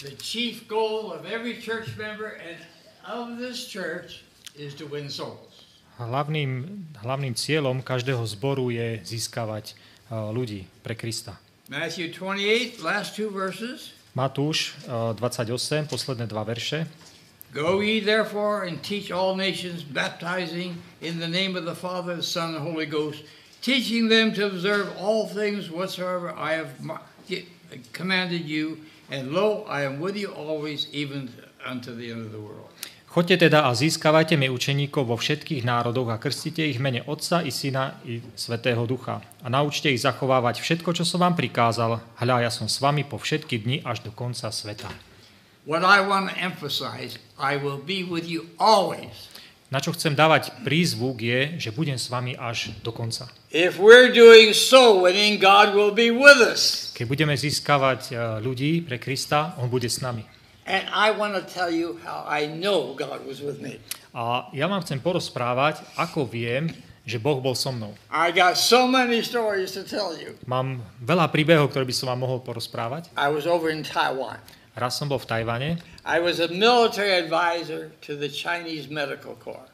The chief goal of every church member and of this church is to win souls. Hlavným, hlavným cieľom každého zboru je získavať uh, ľudí pre Krista. Matthew 28, last two verses. Matúš uh, 28, posledné dva verše. Go ye therefore and teach all nations, baptizing in the name of the Father, the Son, and the Holy Ghost, teaching them to observe all things whatsoever I have commanded you. And lo, I am with you always, even unto the end of the world. Choďte teda a získavajte mi učeníkov vo všetkých národoch a krstite ich mene Otca i Syna i Svetého Ducha. A naučte ich zachovávať všetko, čo som vám prikázal. Hľa, ja som s vami po všetky dni až do konca sveta. What I want to emphasize, I will be with you always. Na čo chcem dávať prízvuk je, že budem s vami až do konca. If we're doing soul winning, God will be with us. Keď budeme získavať eh, ľudí pre Krista, On bude s nami. And I want to tell you how I know God was with me. A ja vám chcem porozprávať, ako viem, že Boh bol so mnou. I got so many stories to tell you. Mám veľa príbehov, ktoré by som vám mohol porozprávať. I was over in Taiwan. Raz som bol v Tajvane, I was a military advisor to the Chinese Medical Corps.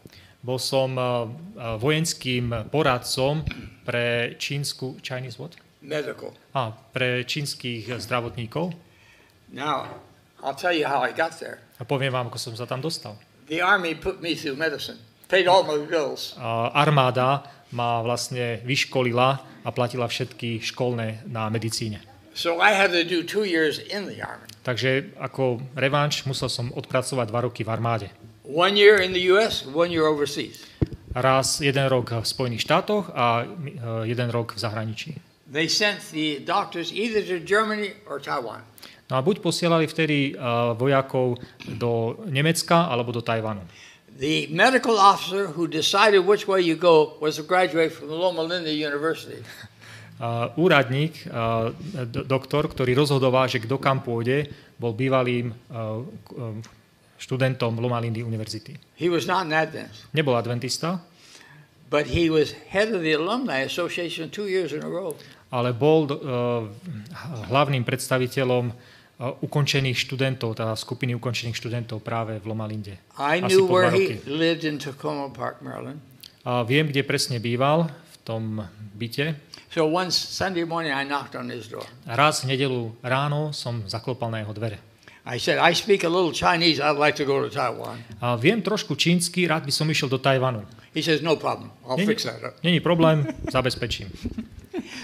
Bol som eh, eh, vojenským poradcom pre čínsku, Chinese what? Medical. A, pre čínskych zdravotníkov. Now, I'll tell you how I got there. A poviem vám, ako som sa tam dostal. The Army put me through medicine, paid all my bills. A armáda ma vlastne vyškolila a platila všetky školné na medicíne. So I had to do two years in the Army. Takže ako revanš musel som odpracovať dva roky v armáde. One year in the U.S., one year overseas. Raz jeden rok v Spojených štátoch a e, jeden rok v zahraničí. They sent the doctors either to Germany or Taiwan. No a buď posielali vtedy uh, vojakov do Nemecka alebo do Tajvanu. The medical officer who decided which way you go was a graduate from Loma Linda University. Uh, úradník, uh, do, doktor, ktorý rozhodoval, že kto kam pôjde, bol bývalým uh, študentom Loma Lindy univerzity. He was not an Adventist, Nebol adventista, but he was head of the Alumni Association two years in a row. ale bol uh, hlavným predstaviteľom uh, ukončených študentov, teda skupiny ukončených študentov práve v Loma Linde. I Asi knew where he lived in Tacoma Park, Maryland. A viem, kde presne býval, v tom byte. So one Sunday morning, I knocked on his door. Raz v nedelu ráno som zaklopal na jeho dvere. I said, I speak a little Chinese. I'd like to go to Taiwan. A viem trošku čínsky, rád by som išiel do Tajvanu. He says, no problem. I'll Není, fix that up. není problém, zabezpečím.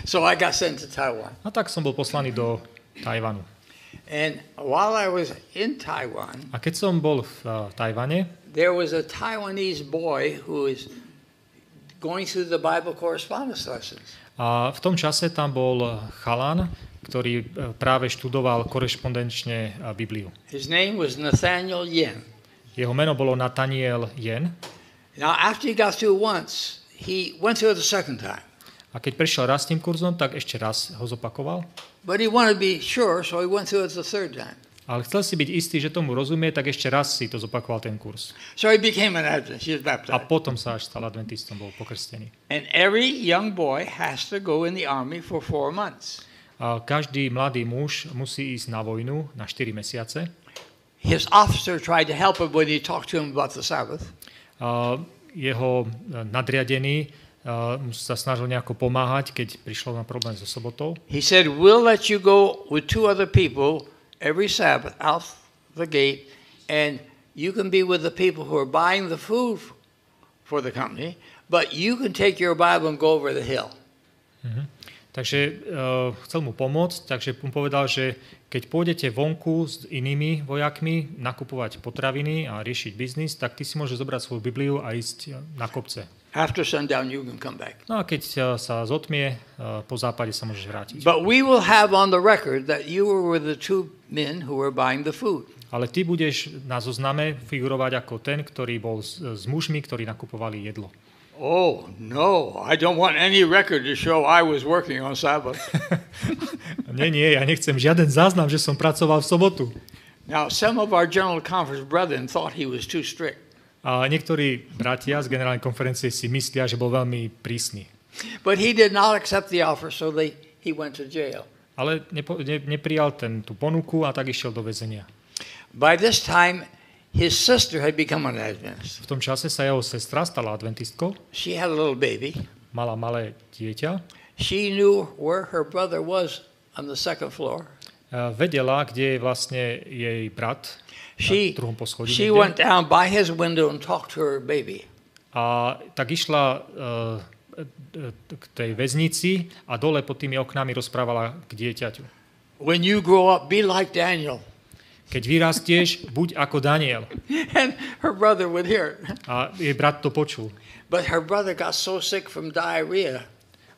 So I got sent to Taiwan. A tak som bol poslaný do Tajvanu. And while I was in Taiwan, A keď som bol v uh, Tajvane, there was a Taiwanese boy who is going through the Bible correspondence lessons. A v tom čase tam bol chalan, ktorý uh, práve študoval korešpondenčne uh, Bibliu. His name was Nathaniel Yin. Jeho meno bolo Nathaniel Yen. Now, after he got through once, he went through it the second time. A keď prešiel raz tým kurzom, tak ešte raz ho zopakoval. But he wanted to be sure, so he went through it the third time. Ale chcel si byť istý, že tomu rozumie, tak ešte raz si to zopakoval ten kurz. So he became an Adventist. He was A baptized. potom sa až stal adventistom, bol pokrstený. And every young boy has to go in the army for four months. A každý mladý muž musí ísť na vojnu na 4 mesiace. His officer tried to help him when he talked to him about the Sabbath. A jeho e, nadriadený a, mu sa snažil nejako pomáhať, keď prišlo na problém so sobotou. He said, We'll let you go with two other people every Sabbath out the gate, and you can be with the people who are buying the food for the company, but you can take your Bible and go over the hill. Takže uh, chcel mu pomôcť, takže mu povedal, že keď pôjdete vonku s inými vojakmi nakupovať potraviny a riešiť biznis, tak ty si môžeš zobrať svoju Bibliu a ísť na kopce. After sundown, you can come back. No a keď sa zotmie, uh, po západe sa môžeš vrátiť. But we will have on the record that you were with the two men who were buying the food. Ale ty budeš na zozname figurovať ako ten, ktorý bol s, s mužmi, ktorí nakupovali jedlo. Oh, no, I don't want any record to show I was working on Sabbath. nie, nie, ja nechcem žiaden záznam, že som pracoval v sobotu. now, some of our General Conference brethren thought he was too strict. A niektorí bratia z generálnej konferencie si myslia, že bol veľmi prísny. But he did not accept the offer, so they, he went to jail. ale nepo, ne, neprijal ten, tú ponuku a tak išiel do väzenia. By this time, his sister had become an Adventist. V tom čase sa jeho sestra stala adventistkou, She had a little baby. mala malé dieťa, She knew where her brother was on the second floor. a vedela, kde je vlastne jej brat She, she niekde. went down by his window and talked to her baby. A tak išla uh, k tej väznici a dole pod tými oknami rozprávala k dieťaťu. When you grow up, be like Daniel. Keď vyrastieš, buď ako Daniel. And her brother would hear. A jej brat to počul. But her brother got so sick from diarrhea,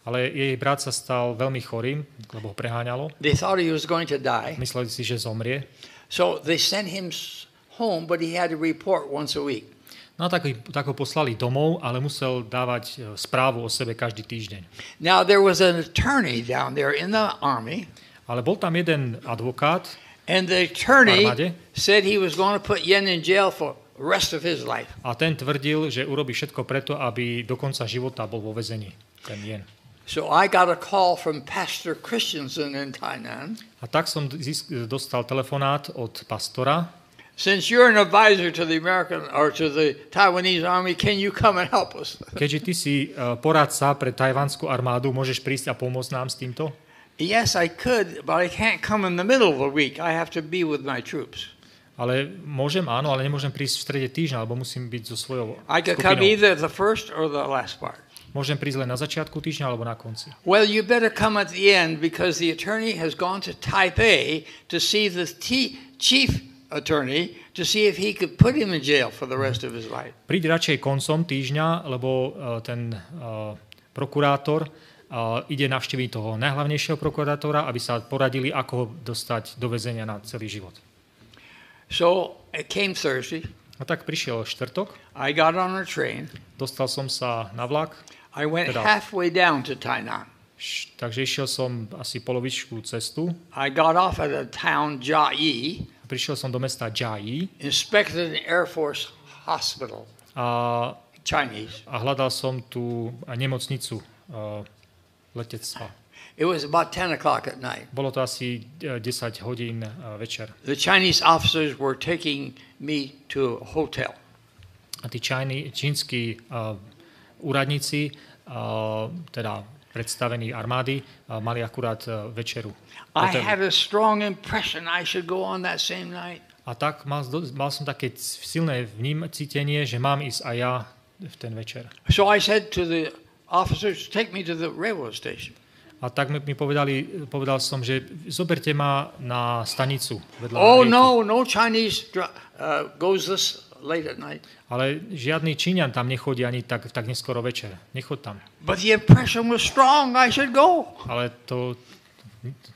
Ale jej brat sa stal veľmi chorým, lebo ho preháňalo. they thought he was going to die. Mysleli si, že zomrie. So they sent him home, but he had to report once a week. No tak, tak ho poslali domov, ale musel dávať e, správu o sebe každý týždeň. Now, there was an attorney down there in the army, Ale bol tam jeden advokát and the attorney said he was going to put Yen in jail for the rest of his life. a ten tvrdil, že urobí všetko preto, aby do konca života bol vo väzení. Ten jen. So I got a call from Pastor Christensen in Tainan. A tak som dostal telefonát od pastora, Since you're an advisor to the American or to the Taiwanese army, can you come and help us? keďže ty si e, poradca pre tajvanskú armádu, môžeš prísť a pomôcť nám s týmto? Yes, I could, but I can't come in the middle of the week. I have to be with my troops. Ale môžem, áno, ale nemôžem prísť v strede týždňa, lebo musím byť so svojou I could come skupinou. either the first or the last part. Môžem prísť len na začiatku týždňa alebo na konci. Well, you better come at the end because the attorney has gone to Taipei to see the chief attorney to see if he could put him in jail for the rest of his life. Príď radšej koncom týždňa, lebo uh, ten uh, prokurátor uh, ide navštíviť toho najhlavnejšieho prokurátora, aby sa poradili, ako ho dostať do väzenia na celý život. So it came Thursday. A tak prišiel štvrtok, I got on a train. dostal som sa na vlak, I went Teda- halfway down to Tainan. takže išiel som asi polovičku cestu. I got off at a town, Jiayi, Prišiel som do mesta Jai inspected an Air Force hospital, a, Chinese. a hľadal som tú nemocnicu uh, letectva. It was about 10 o'clock at night. Bolo to asi eh, 10 hodín eh, večer. The Chinese officers were taking me to a hotel. A tí čínsky uh, úradníci, uh, teda predstavení armády, uh, mali akurát uh, večeru. I had a strong impression I should go on that same night. A tak mal, mal som také silné vním, cítenie, že mám ísť aj ja v ten večer. So I said to the officers, take me to the railroad station. A tak mi, mi povedali, povedal som, že zoberte ma na stanicu vedľa Oh, rieky. no, no Chinese uh, goes this late at night. Ale žiadny Číňan tam nechodí ani tak, tak neskoro večer. Nechod tam. But the impression was strong, I should go. Ale to,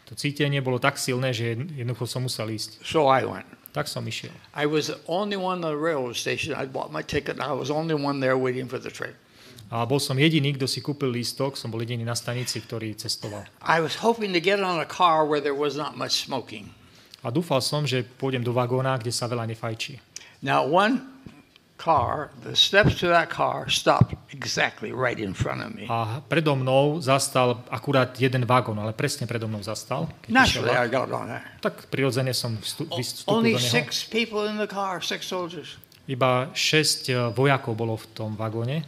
to cítenie bolo tak silné, že jednoducho som musel ísť. So I went. Tak som išiel. I was the only one at the railroad station. I bought my ticket and I was the only one there waiting for the train. A bol som jediný, kto si kúpil lístok, som bol jediný na stanici, ktorý cestoval. I was hoping to get on a car where there was not much smoking. A dúfal som, že pôjdem do vagóna, kde sa veľa nefajčí. Now, one car, the steps to that car stopped exactly right in front of me. A predo mnou zastal akurát jeden vagón, ale presne predo mnou zastal. Keď Naturally. I got on there. Tak prirodzene som vystúpil Only do neho. six people in the car, six soldiers. Iba šesť e, vojakov bolo v tom vagóne.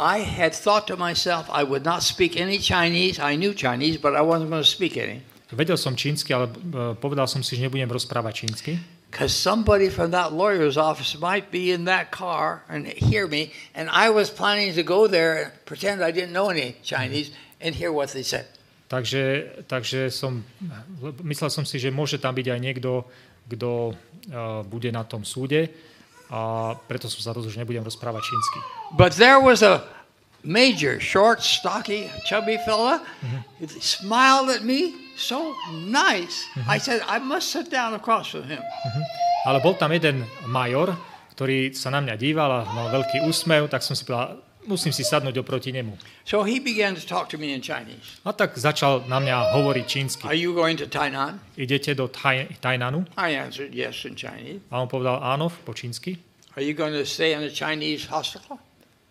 I had thought to myself I would not speak any Chinese. I knew Chinese, but I wasn't going to speak any. Vedel som čínsky, ale e, povedal som si, že nebudem rozprávať čínsky, Because somebody from that lawyer's office might be in that car and hear me. And I was planning to go there and pretend I didn't know any Chinese and hear what they said. Takže, takže som, myslel som si, že môže tam byť aj niekto, kto uh, bude na tom súde a preto som sa rozhodol, že nebudem rozprávať čínsky. But there was a major, short, stocky, chubby fella. He smiled at me, so nice. I said, I must sit down across from him. Ale bol tam jeden major, ktorý sa na mňa díval a mal veľký úsmev, tak som si povedal, musím si sadnúť oproti nemu. So he began to talk to me in Chinese. A tak začal na mňa hovoriť čínsky. Are you going to Tainan? Idete do Taj- Tajnanu? I answered yes in Chinese. A on povedal áno po čínsky. Are you going to stay in a Chinese hostel?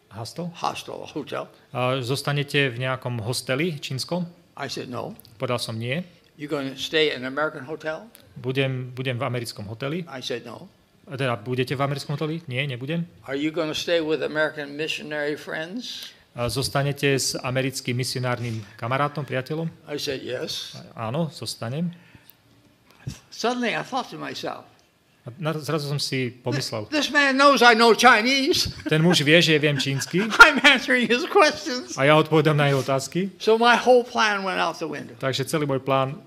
Hostel. Hostel, hotel. A zostanete v nejakom hosteli čínskom? I said no. Povedal som nie. You going to stay in an American hotel? Budem, budem v americkom hoteli. I said, No. Teda budete v americkom hoteli? Nie, nebudem. Are you going to stay with American missionary friends? A Zostanete s americkým misionárnym kamarátom, priateľom? I said, Yes. Áno, zostanem. Suddenly I thought to myself, na- zrazu som si pomyslel, This man knows I know Chinese. ten muž vie, že viem čínsky I'm answering his questions. a ja odpovedám na jeho otázky. So my whole plan went out the window. Takže celý môj plán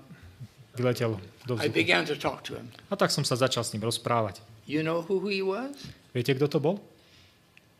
vyletel do I vzduchu. began to talk to him. A tak som sa začal s ním rozprávať. You know who he was? Viete, kto to bol?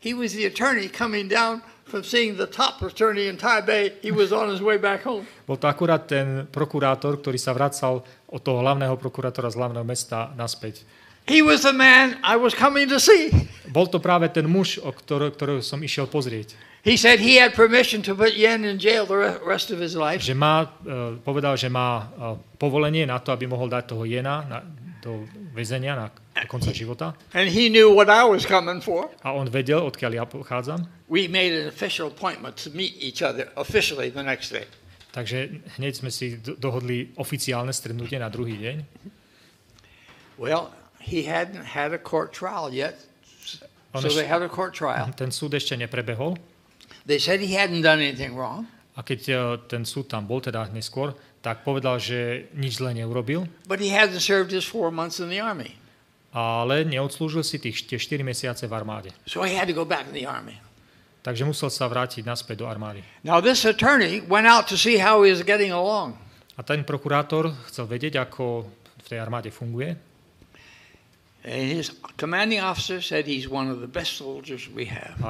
He was the attorney coming down from seeing the top attorney in Taipei. He was on his way back home. Bol to akurát ten prokurátor, ktorý sa vracal od toho hlavného prokurátora z hlavného mesta naspäť. He was the man I was coming to see. Bol to práve ten muž, o ktorého, ktorého som išiel pozrieť. He said he had permission to put Yen in jail the re- rest of his life. Že má, e, povedal, že má e, povolenie na to, aby mohol dať toho jena na, do väzenia na do konca života. And he knew what I was coming for. A on vedel, odkiaľ ja pochádzam. We made an official appointment to meet each other officially the next day. Takže hneď sme si do- dohodli oficiálne stretnutie na druhý deň. Well, he hadn't had a court trial yet. So they had a court trial. Ten súd ešte neprebehol. They said he hadn't done anything wrong, A keď e, ten súd tam bol, teda neskôr, tak povedal, že nič zle neurobil, but he hadn't served his four months in the army. ale neodslúžil si tých, tie 4 mesiace v armáde. So he had to go back in the army. Takže musel sa vrátiť naspäť do armády. Now, this attorney went out to see how he was getting along. A ten prokurátor chcel vedieť, ako v tej armáde funguje. A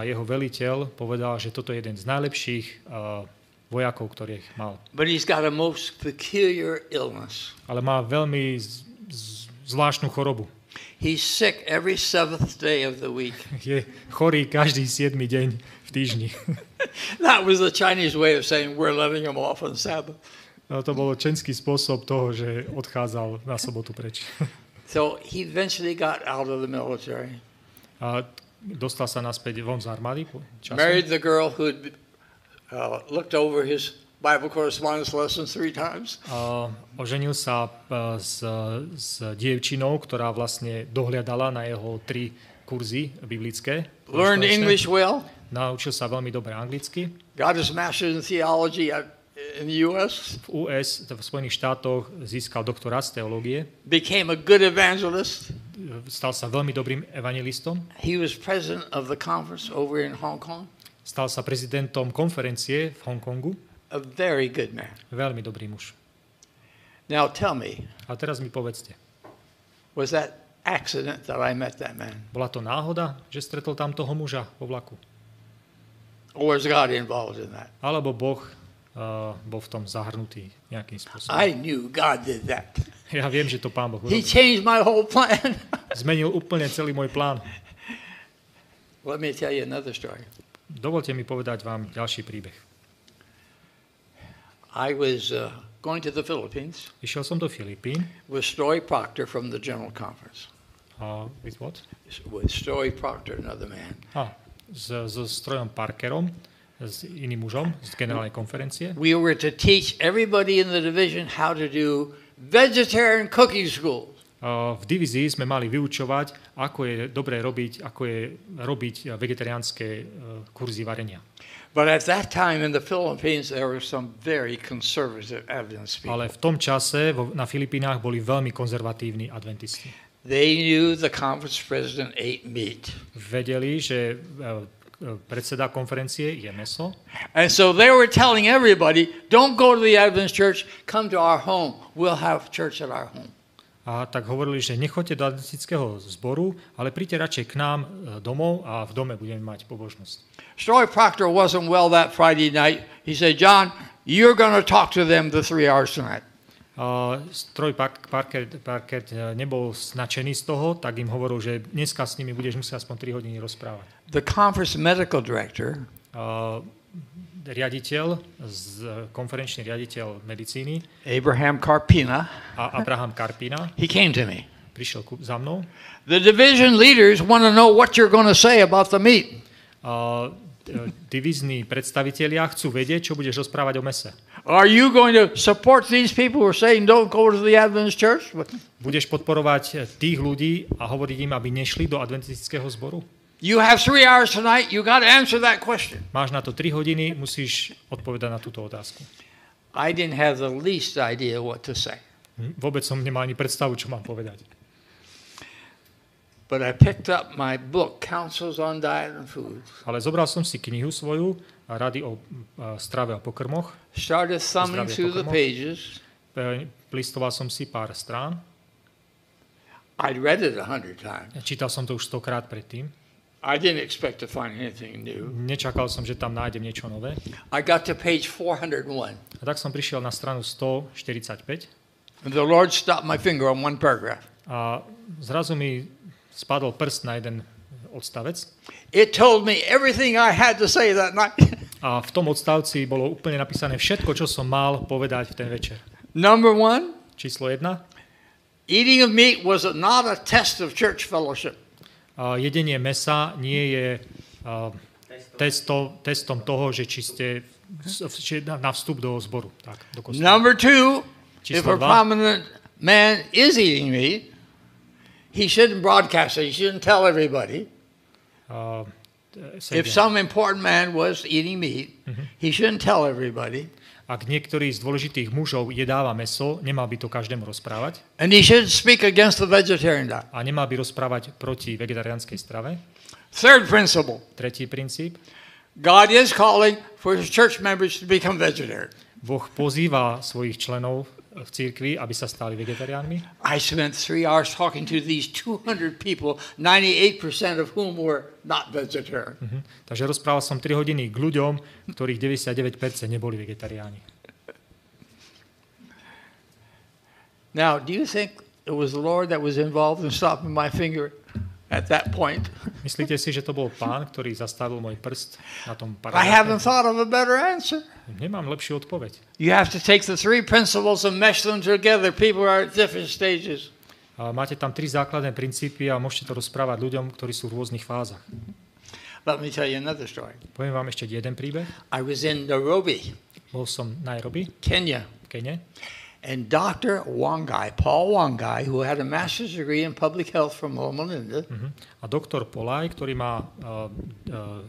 jeho veliteľ povedal, že toto je jeden z najlepších uh, vojakov, ktorých mal. But he's got a most peculiar illness. Ale má veľmi z, z, zvláštnu chorobu. He's sick every seventh day of the week. Je chorý každý 7 deň v týždni. That was the Chinese way of saying we're letting him off on Sabbath. A to bol čenský spôsob toho, že odchádzal na sobotu preč. So he eventually got out of the military, A dostal sa naspäť von z armády času. married the girl who'd uh, looked over his Bible correspondence lessons three times, A oženil sa e, s, s dievčinou, ktorá vlastne dohliadala na jeho tri kurzy biblické. learned. English well, Naučil sa veľmi dobre anglicky. got his master's in theology at, in the U.S., V US, v Spojených štátoch, získal doktorát z teológie. became a good evangelist. Stal sa veľmi dobrým evangelistom. He was president of the conference over in Hong Kong. Stal sa prezidentom konferencie v Hongkongu. A very good man. Veľmi dobrý muž. Now tell me, A teraz mi povedzte, was that accident that I met that man? bola to náhoda, že stretol tam toho muža vo vlaku? Or was God involved in that? Alebo Boh uh, bol v tom zahrnutý nejakým spôsobom? I knew God did that. Ja viem, že to Pán Boh He urobil. changed my whole plan. Zmenil úplne celý môj plán. Let me tell you another story. Dovolte mi povedať vám ďalší príbeh. I was uh, going to the Philippines Išiel som do Filipín. with Story Proctor from the General Conference. Uh, with what? With Story Proctor, another man. A, s, so strojom Parkerom, s iným mužom z generálnej konferencie. We were to teach everybody in the division how to do vegetarian cooking school. Uh, v divízii sme mali vyučovať, ako je dobré robiť, ako je robiť uh, vegetariánske uh, kurzy varenia. But at that time in the Philippines, there were some very conservative Adventist people. Ale v tom čase vo, na Filipínach boli veľmi konzervatívni adventisti. They knew the conference president ate meat. Vedeli, že uh, predseda konferencie je meso And so they were telling everybody, don't go to the Adventist church, come to our home. We'll have church at our home. a tak hovorili, že nechoďte do adventistického zboru, ale príďte radšej k nám uh, domov a v dome budeme mať pobožnosť. Story Proctor wasn't well that Friday night. He said, John, you're going to talk to them the three hours tonight. Stroj Park- Parker, Parker eh, nebol značený z toho, tak im hovoril, že dneska s nimi budeš musieť aspoň 3 hodiny rozprávať. The conference medical director A riaditeľ, z, konferenčný riaditeľ medicíny Abraham Carpina, a Abraham Karpina he came to me. prišiel ku, za mnou. The division leaders want to know what you're going to say about the meat. A e, divízni predstavitelia chcú vedieť, čo budeš rozprávať o mese. Are you going to support these people who are saying don't go to the Adventist church? Budeš podporovať eh, tých ľudí a hovoriť im, aby nešli do adventistického zboru? You have three hours tonight. You got to answer that question. Máš na to 3 hodiny, musíš odpovedať na túto otázku. I didn't have the least idea what to say, Hm, Vôbec som nemal ani predstavu, čo mám povedať. but I picked up my book, Counsels on Diet and Food. Ale zobral som si knihu svoju, rady o strave a pokrmoch. Started thumbing through the pages. E, Listoval som si pár strán. I'd read it a hundred times. Čítal som to už stokrát predtým. I didn't expect to find anything new. Nečakal som, že tam nájdem niečo nové. I got to page 401. A tak som prišiel na stranu 145 And the Lord stopped my finger on one paragraph. a zrazu mi spadol prst na jeden odstavec. It told me everything I had to say that night. A v tom odstavci bolo úplne napísané všetko, čo som mal povedať v ten večer. Number one, Číslo 1. eating of meat was not a test of church fellowship. A jedenie mesa nie je a, testo, testom toho, že či ste na vstup do zboru. Tak, do kostola. Number two, if Číslo a 2. prominent man is eating meat, he shouldn't broadcast it. He shouldn't tell everybody. E, If some important man was eating meat, he shouldn't tell everybody. Ak niektorý z dôležitých mužov jedáva meso, nemal by to každému rozprávať And he shouldn't speak against the vegetarian diet. a nemal by rozprávať proti vegetariánskej strave. Third principle Tretí princíp. God is calling for his church members to become vegetarian. Boh pozýva svojich členov v cirkvi, aby sa stali vegetariánmi. I spent three hours talking to these 200 people, 98% of whom were not vegetarian. Mhm. Takže rozprával som 3 hodiny k ľuďom, ktorých 99% neboli vegetariáni. Now, do you think it was the Lord that was involved in stopping my finger at that point? Myslíte si, že to bol pán, ktorý zastavil môj prst na tom I haven't paragrafe? thought of a better answer. Nemám lepšiu odpoveď. You have to take the three principles and mesh them together. People are at different stages. A máte tam tri základné princípy a môžete to rozprávať ľuďom, ktorí sú v rôznych fázach. Let me tell you another story. Poviem vám ešte jeden príbeh. I was in Nairobi, Bol som v Nairobi, Kenya, Kene, and Dr. Wangai, Paul Wangai, who had a master's degree in public health from Loma Linda, Mhm. a doktor Polaj, ktorý má uh, uh,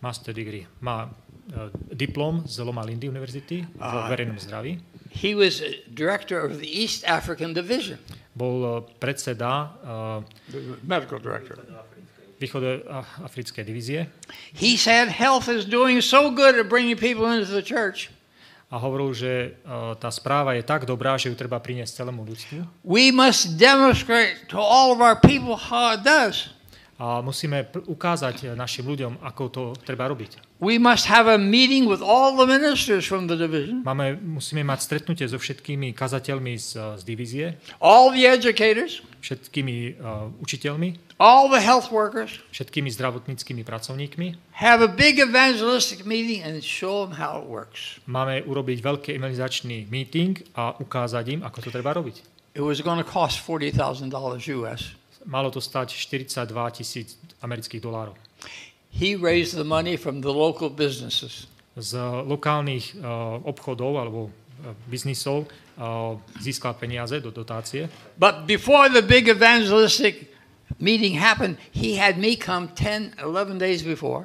master degree, má uh, diplom z Loma Lindy univerzity vo A- verejnom zdraví. he was uh, director of the East African Division, Bol uh, predseda uh, medical director. východoafrickej divízie He said health is doing so good at bringing people into the church. A hovoril, že uh, tá správa je tak dobrá, že ju treba priniesť celému ľudstvu. We must demonstrate to all of our people how it does. A musíme ukázať našim ľuďom, ako to treba robiť. We must have a meeting with all the ministers from the division, Máme, musíme mať stretnutie so všetkými kazateľmi z, z divízie, all the educators, všetkými uh, učiteľmi, all the health workers, všetkými zdravotníckými pracovníkmi. have a big evangelistic meeting and show them how it works. Máme urobiť veľký evangelizačný meeting a ukázať im, ako to treba robiť. It was going to cost $40,000 US. Malo to stať 42 tisíc amerických dolárov. He raised the money from the local businesses. Z lokálnych uh, obchodov alebo uh, biznisov uh, získal peniaze do dotácie. But before the big evangelistic meeting happened, he had me come 10, 11 days before.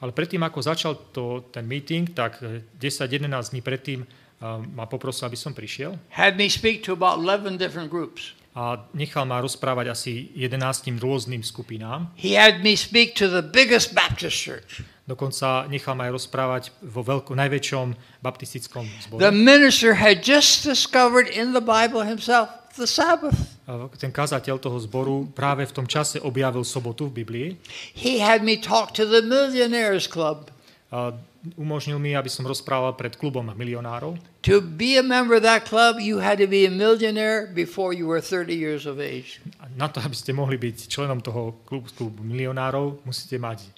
Ale predtým, ako začal to, ten meeting, tak eh, 10-11 dní predtým uh, ma poprosil, aby som prišiel had me speak to about 11 different groups. A nechal ma rozprávať asi 11 rôznym skupinám. He had me speak to the biggest Baptist church. Dokonca nechal ma aj rozprávať vo veľko, najväčšom baptistickom The zbore. minister had just discovered in the Bible himself the Sabbath. Ten kazateľ toho zboru práve v tom čase objavil sobotu v Biblii. He had me talk to the Millionaires Club. A umožnil mi, aby som rozprával pred klubom milionárov. To be a member of that club, you had to be a millionaire before you were 30 years of age. Na to, aby ste mohli byť členom toho klubu, klubu milionárov, musíte mať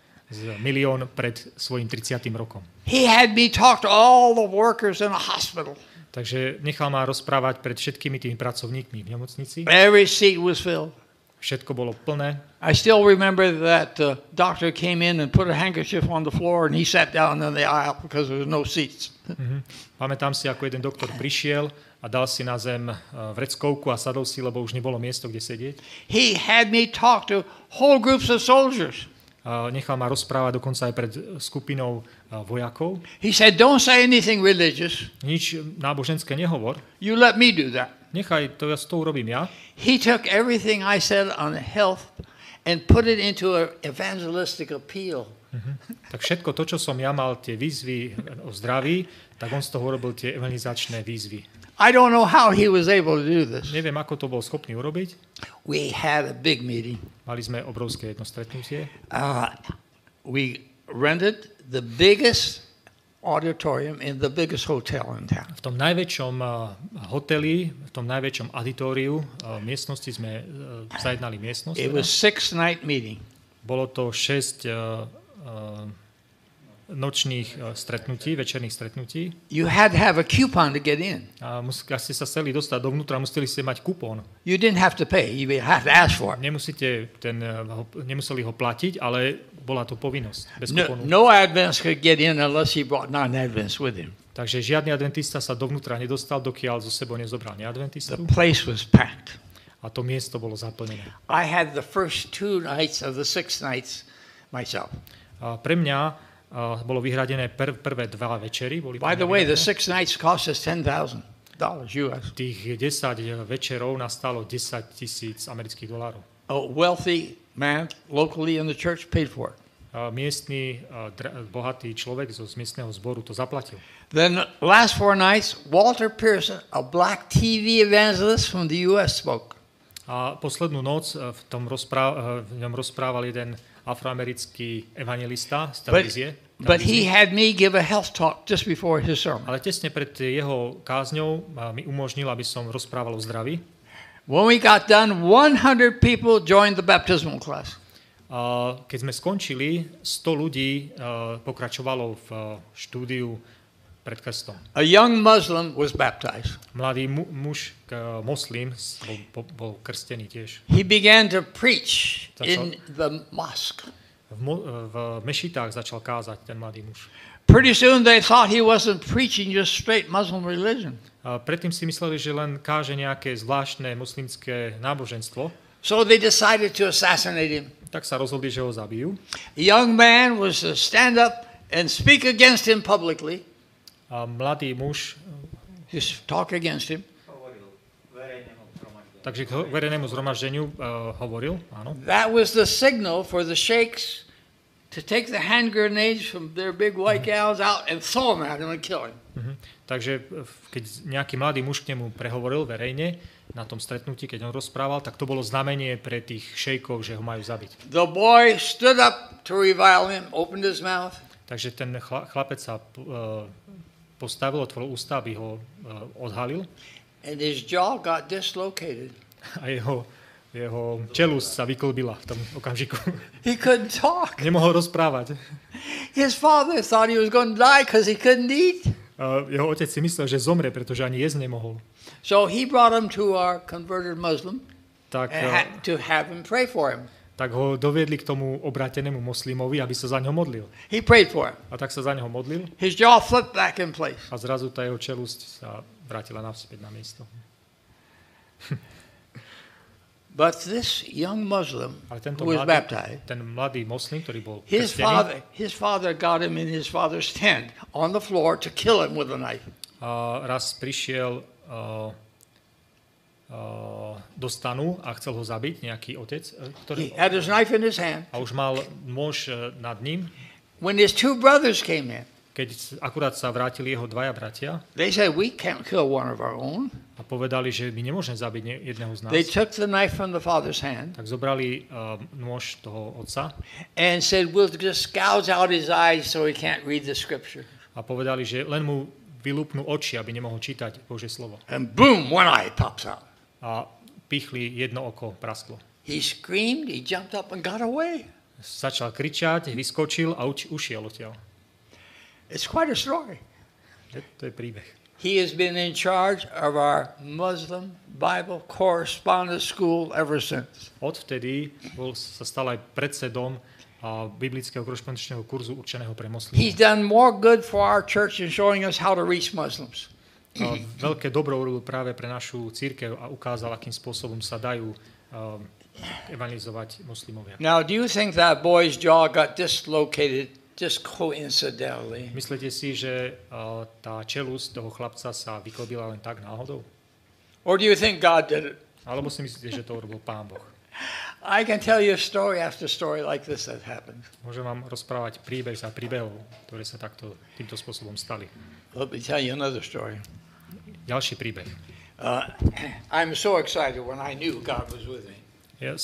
milión pred svojim 30. rokom. He had me talk to all the workers in a hospital. Takže nechal ma rozprávať pred všetkými tými pracovníkmi v nemocnici. Every seat was filled. Všetko bolo plné. I still remember that the doctor came in and put a handkerchief on the floor and he sat down in the aisle because there was no seats. Mhm. Pamätám si, ako jeden doktor prišiel a dal si na zem eh, vreckovku a sadol si, lebo už nebolo miesto, kde sedieť. He had me talk to whole groups of soldiers. Nechal ma rozprávať dokonca aj pred skupinou eh, vojakov. He said, Don't say anything religious. Nič náboženské nehovor. You let me do that. Nechaj, to ja to urobím ja. He took everything I said on health and put it into an evangelistic appeal. Tak všetko to, čo som ja mal, tie výzvy o zdraví, tak on z toho urobil tie evangelizačné výzvy. I don't know how he was able to do this. Neviem, ako to bol schopný urobiť. We had a big meeting. Mali sme obrovské jedno stretnutie. Uh, we rented the biggest auditorium in the biggest hotel in town. V tom najväčšom eh, hoteli, v tom najväčšom auditoriu eh, miestnosti sme eh, zajednali miestnosť. It teda. was six night meeting. Bolo to 6 nočných eh, stretnutí, večerných stretnutí. You had to have a coupon to get in. A mus- ak ste sa chceli dostať dovnútra, museli ste mať kupón. You didn't have to pay. You had to ask for it. Nemusíte ten, ho, nemuseli ho platiť, ale bola to povinnosť bez No, kupónu. no Adventist could get in unless he brought non-Adventists with him. Takže žiadny adventista sa dovnútra nedostal, dokiaľ zo sebou nezobral The neadventistu. place was packed. A to miesto bolo zaplnené. I had the first two nights of the six nights myself. A pre mňa a, bolo vyhradené pr- prvé dva večery. Boli By the way, the six nights cost us ten thousand dollars U.S. Tých 10 večerov nastalo 10 tisíc amerických dolárov. A wealthy man locally in the church paid for it. A miestný a, dra- bohatý človek zo z miestneho zboru to zaplatil. Then last four nights, Walter Pearson, a black TV evangelist from the U.S., spoke. A poslednú noc v, tom rozprá- e, v ňom rozprával jeden afroamerický evangelista z televízie. but he had me give a health talk just before his sermon. Ale tesne pred jeho kázňou mi umožnil, aby som rozprával o zdraví. When we got done, 100 people joined the baptismal class. A keď sme skončili, 100 ľudí pokračovalo v štúdiu pred krstom. A young Muslim was baptized. Mladý mu- muž, k- moslim, bol, bol, krstený tiež. He began to preach That's in the mosque. V, v mešitách začal kázať ten mladý muž. Pretty soon they thought he wasn't preaching just straight Muslim religion. A predtým si mysleli, že len káže nejaké zvláštne muslimské náboženstvo, So they decided to assassinate him. tak sa rozhodli, že ho zabijú. A young man was to stand up and speak against him publicly, A mladý muž, just talk against him. takže k verejnému zhromaždeniu uh, hovoril, áno. That was the signal for the sheikhs to take the hand grenades from their big white gowns out and throw them at him and kill him. Mhm. Takže v- keď nejaký mladý muž k nemu prehovoril verejne na tom stretnutí, keď on rozprával, tak to bolo znamenie pre tých šejkov, že ho majú zabiť. The boy stood up to revile him, opened his mouth, Takže ten chla- chlapec sa uh, postavil, otvoril ústa, aby ho uh, odhalil and his jaw got dislocated. a jeho, jeho čelúst sa vyklbila v tom okamžiku. He couldn't talk. Nemohol rozprávať. His father thought he was going to die because he couldn't eat. Uh, jeho otec si myslel, že zomre, pretože ani jesť nemohol. So he brought him to our converted Muslim Tak, uh, to have him pray for him. Tak ho doviedli k tomu obrátenému moslimovi, aby sa za ňo modlil. He prayed for him. A tak sa za neho modlil His jaw flipped back in place. a zrazu tá jeho čelusť sa vrátila naspäť na miesto. But this young Muslim Ale tento who was mladý, baptized, ten mladý moslim, ktorý bol his krstený, father, his father got him in his father's tent on the floor to kill him with a knife. a raz prišiel uh, uh, do stanu a chcel ho zabiť nejaký otec, eh, ktorý, He had his knife in his hand. a už mal nôž eh, nad ním. When his two brothers came in, Keď akurát sa vrátili jeho dvaja bratia they said, We can't kill one of our own. a povedali, že my nemôžeme zabiť jedného z nás, They took the knife from the father's hand tak zobrali uh, nôž toho otca and said, We'll just gouge out his eyes so he can't read the scripture. a povedali, že len mu vylúpnú oči, aby nemohol čítať Božie slovo. And boom, one eye pops out. A pichli jedno oko, prasklo. He screamed, he jumped up and got away. Začal kričať, vyskočil a uč- ušiel odtiaľ. It's quite a story. To, to je príbeh. He has been in charge of our Muslim Bible correspondence school ever since. Odvtedy bol, sa stal aj predsedom a, biblického korešpondenčného kurzu určeného pre He's moslimov. done more good for our church in showing us how to reach Muslims. Veľké dobro urobil práve pre našu církev a ukázal, akým spôsobom sa dajú a, evangelizovať moslimovia. Now, do you think that boy's jaw got dislocated just coincidentally? Myslíte si, že a, tá čelúsť toho chlapca sa vyklobila len tak náhodou? Or do you think God did it? Alebo si myslíte, že to urobil Pán Boh? I can tell you story after story like this that happened. Môžem vám rozprávať príbeh za príbehov, ktoré sa takto, týmto spôsobom stali. Let me tell you another story. Ďalší príbeh. Uh, I'm so excited when I knew God was with me. Ja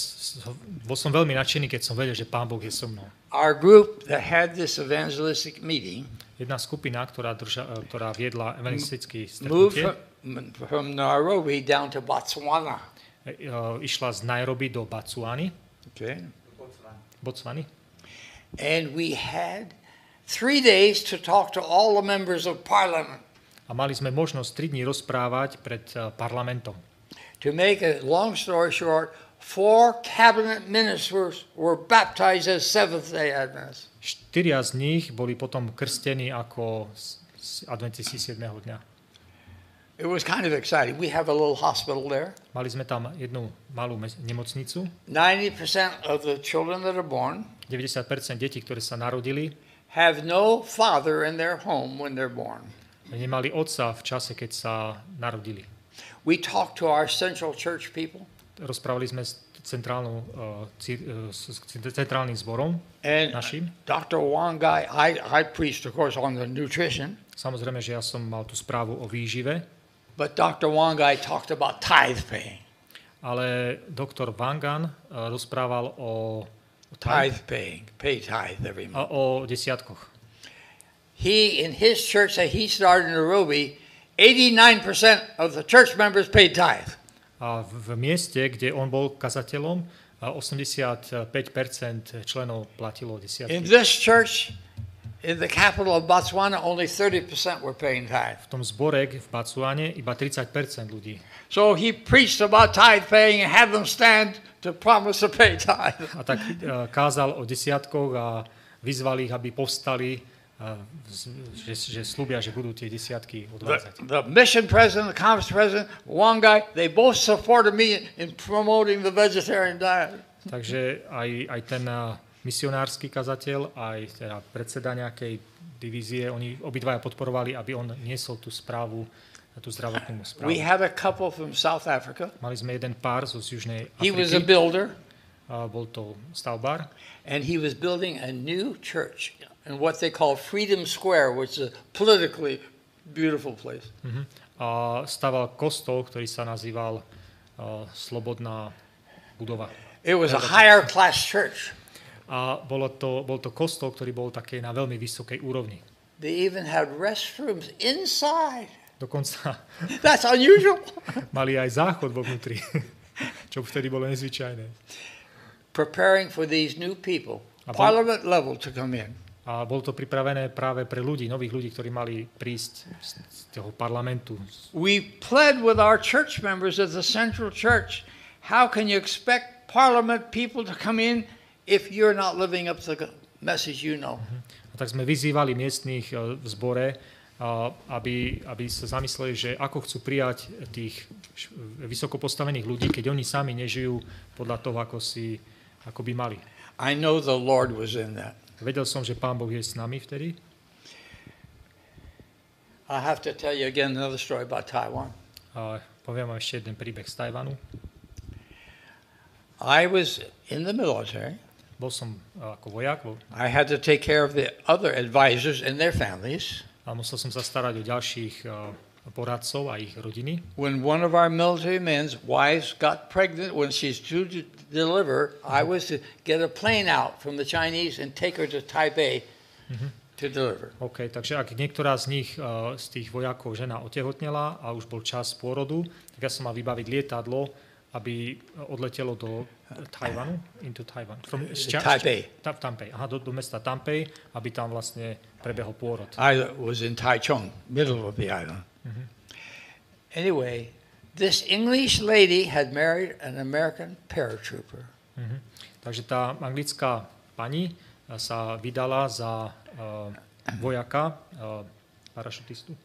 bol som veľmi nadšený, keď som vedel, že Pán Boh je so mnou. Our group that had this evangelistic meeting Jedna skupina, ktorá, drža, e, ktorá viedla evangelistické moved stretnutie, from, from Nairobi down to Botswana. e, e, išla z Nairobi do Batsuany, Okay. Botswany. And we had three days to talk to all the members of parliament. A mali sme možnosť 3 dní rozprávať pred e, parlamentom. To make a long story short, four cabinet ministers were baptized as Seventh day Adventists. Štyria z nich boli potom krstení ako adventisti 7. dňa. It was kind of exciting. We have a little hospital there. Mali sme tam jednu malú nemocnicu. 90% of the children that are born 90% detí, ktoré sa narodili, have no father in their home when they're born. Nemali otca v čase, keď sa narodili. We talk to our central church people, Rozprávali sme s centrálnou, uh, cí- uh, s centrálnym zborom and našim. Dr. Wangai, I, I preached, of course, on the nutrition, Samozrejme, že ja som mal tú správu o výžive, but Dr. Wangai talked about tithe paying. ale doktor Vangan uh, rozprával o, o, Tithe paying, pay tithe every a month. o desiatkoch. He, in his church that he started in Nairobi, 89% of the church members paid tithe. A v, v mieste, kde on bol kazateľom, a 85% členov platilo In desiatky. this church, in the capital of Botswana, only 30% were paying tithe. V tom zbore v Bacuane iba 30% ľudí. So he preached about tithe paying and had them stand to promise to pay tithe. A tak uh, kázal o desiatkoch a vyzval ich, aby povstali, že, že slúbia, že budú tie desiatky The, odvádzať. the mission president, the conference president, one guy, they both supported me in promoting the vegetarian diet. Takže aj, aj ten uh, misionársky kazateľ, aj teda predseda nejakej divízie, oni obidvaja podporovali, aby on niesol tú správu, tú zdravotnú správu. We had a couple from South Africa. Mali sme jeden pár zo z Južnej He was a Afriky, builder, a bol to stavbár and he was building a new church in what they call Freedom Square, which is a politically beautiful place. Mhm. a staval kostol, ktorý sa nazýval uh, Slobodná budova. It was a higher class church. A bolo to, bol to kostol, ktorý bol také na veľmi vysokej úrovni. They even had restrooms inside. Dokonca That's unusual. mali aj záchod vo vnútri, čo vtedy bolo nezvyčajné. Preparing for these new people, parliament level, to come in. A bolo to pripravené práve pre ľudí, nových ľudí, ktorí mali prísť z, toho parlamentu. We pled with our church members at the Central Church. How can you expect Parliament people to come in if you're not living up to the message you know? A tak sme vyzývali miestných e, v zbore, a, aby, aby sa zamysleli, že ako chcú prijať tých vysoko postavených ľudí, keď oni sami nežijú podľa toho, ako, si, ako by mali. I know the Lord was in that. Vedel som, že Pán Boh je s nami vtedy. I have to tell you again another story about Taiwan. A poviem vám ešte jeden príbeh z Tajvanu. I was in the military. Bol som ako vojak bol, I had to take care of the other advisors and their families. a musel som sa starať o ďalších e, poradcov a ich rodiny. When one of our military men's wives got pregnant when she's due to deliver, I was to get a plane out from the Chinese and take her to Taipei to deliver. OK, takže ak niektorá z nich, e, z tých vojakov žena otehotnela a už bol čas pôrodu, tak ja som mal vybaviť lietadlo aby odletelo do Tajvanu, into Taiwan. From, ča- Taipei. Ta, Tampei. Aha, do, do mesta Tampei, aby tam vlastne prebehol pôrod. I was in Taichung, middle of the island. Anyway, this English lady had married an American paratrooper. Mhm. Takže tá anglická pani eh, sa vydala za uh, vojaka, uh, parašutistu.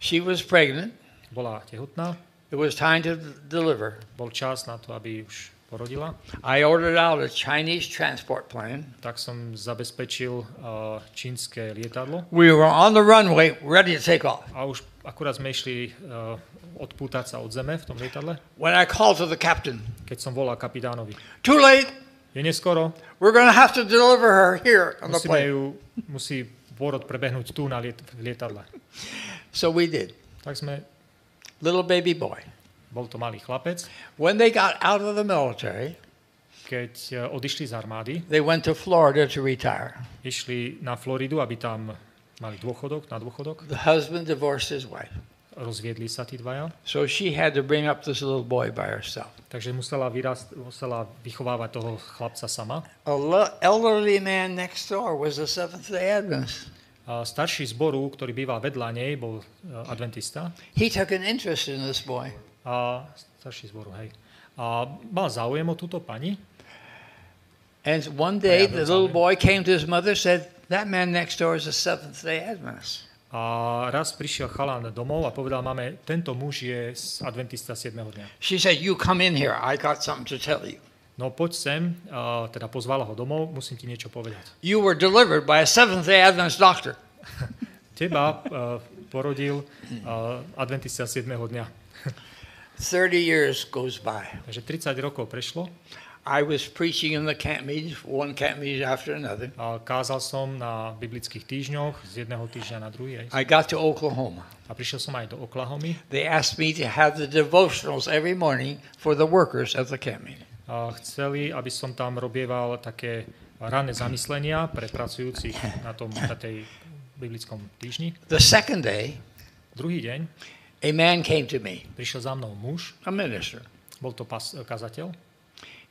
She was pregnant. Bola tehotná, It was time to deliver. bol čas na to, aby už porodila. I ordered out a Chinese transport plane. Tak som zabezpečil uh, čínske lietadlo We were on the runway, ready to take off. a už akurát sme išli uh, odpútať sa od zeme v tom lietadle, When I called to the captain, keď som volal kapitánovi. too late. Je neskoro, We're going to have to deliver her here on the plane. ju, musí pôrod prebehnúť tu na liet, lietadle. So we did. Tak sme, Little baby boy. bol to malý chlapec, When they got out of the military, keď uh, odišli z armády, they went to Florida to retire. išli na Floridu, aby tam mali dôchodok, na dôchodok, The husband divorced his wife. rozviedli sa tí dvaja, So she had to bring up this little boy by herself. takže musela, vyrast, musela vychovávať toho chlapca sama. A elderly man next door was a Seventh day Adventist. A starší zboru, ktorý býval vedľa nej, bol uh, adventista. He took an interest in this boy. A starší zboru, hej. A mal záujem o túto pani And one day, the little boy came to his mother said, That man next door is a Seventh day Adventist. a raz prišiel chalán domov a povedal máme, tento muž je z adventista 7. dňa. She said, You come in here. I got something to tell you. No poď sem, a teda pozvala ho domov, musím ti niečo povedať. You were delivered by a Seventh day Adventist doctor. Teba uh, porodil uh, adventista 7. dňa. 30 years goes by. Takže 30 rokov prešlo I was preaching in the camp meetings, one camp meeting after another. a kázal som na biblických týždňoch z jedného týždňa na druhý. I got to Oklahoma. A prišiel som aj do Oklahomy They asked me to have the devotionals every morning for the workers of the camp meeting. a chceli, aby som tam robieval také ranné zamyslenia pre pracujúcich na, tom, na tej biblickom týždni. The second day, Druhý deň a man came to me, prišiel za mnou muž, a minister. bol to pas, kazateľ.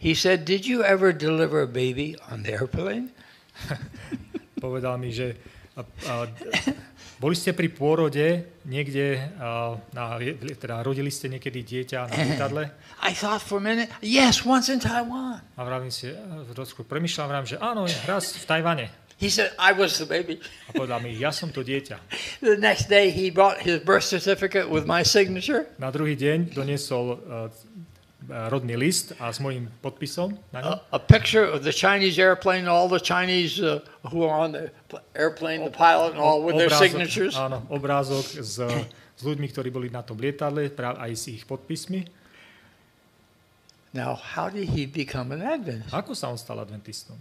He said, Did you ever deliver a baby on the airplane? Povedal mi, že a, a, boli ste pri pôrode niekde, a, na, teda rodili ste niekedy dieťa na lietadle I thought for a minute, Yes, once in Taiwan. a vravím si, trošku premyšľam, vravím, že áno, raz v Tajvane. He said, I was the baby. A povedal mi, ja som to dieťa. The next day, he brought his birth certificate with my signature. Na druhý deň doniesol uh, rodný list a s mojím podpisom na ňom. A, a picture of the Chinese airplane, all the Chinese uh, who are on the pl- airplane, the pilot, and all with their signatures. Áno, obrázok s, s ľuďmi, ktorí boli na tom lietadle, aj s ich podpismi. Now, how did he become an Adventist? Ako sa on stal adventistom?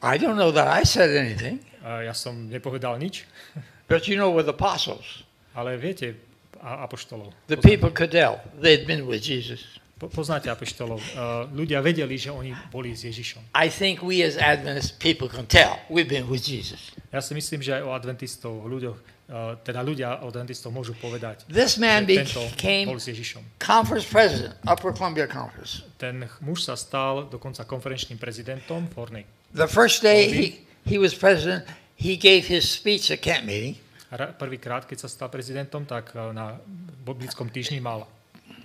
I don't know that I said anything, A ja som nepovedal nič, but you know, with apostles, ale viete apoštolov. the people could tell they'd been with Jesus. Po- poznáte apoštolov. Uh, ľudia vedeli, že oni boli s Ježišom. I think we as Adventists people can tell we've been with Jesus. Ja si myslím, že aj o adventistov, o ľuďoch, uh, teda ľudia o adventistov môžu povedať, This man že tento became bol s Ježišom. conference president, Upper Columbia Conference. Ten muž sa stal dokonca konferenčným prezidentom v Hornej. The first day he, he was president, he gave his speech at camp meeting. Prvýkrát, keď sa stal prezidentom, tak uh, na biblickom týždni mal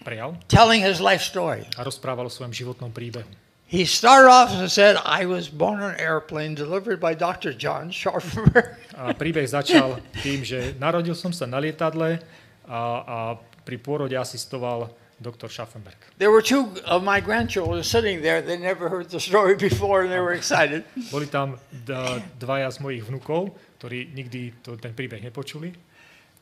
prejav telling his life story. a rozprával o svojom životnom príbehu. He started off and said, I was born on an airplane delivered by Dr. John Scharfenberg. A príbeh začal tým, že narodil som sa na lietadle a, a pri pôrode asistoval doktor Schaffenberg. There were two of my grandchildren sitting there. They never heard the story before and they were excited. Boli tam dvaja z mojich vnukov, ktorí nikdy to, ten príbeh nepočuli.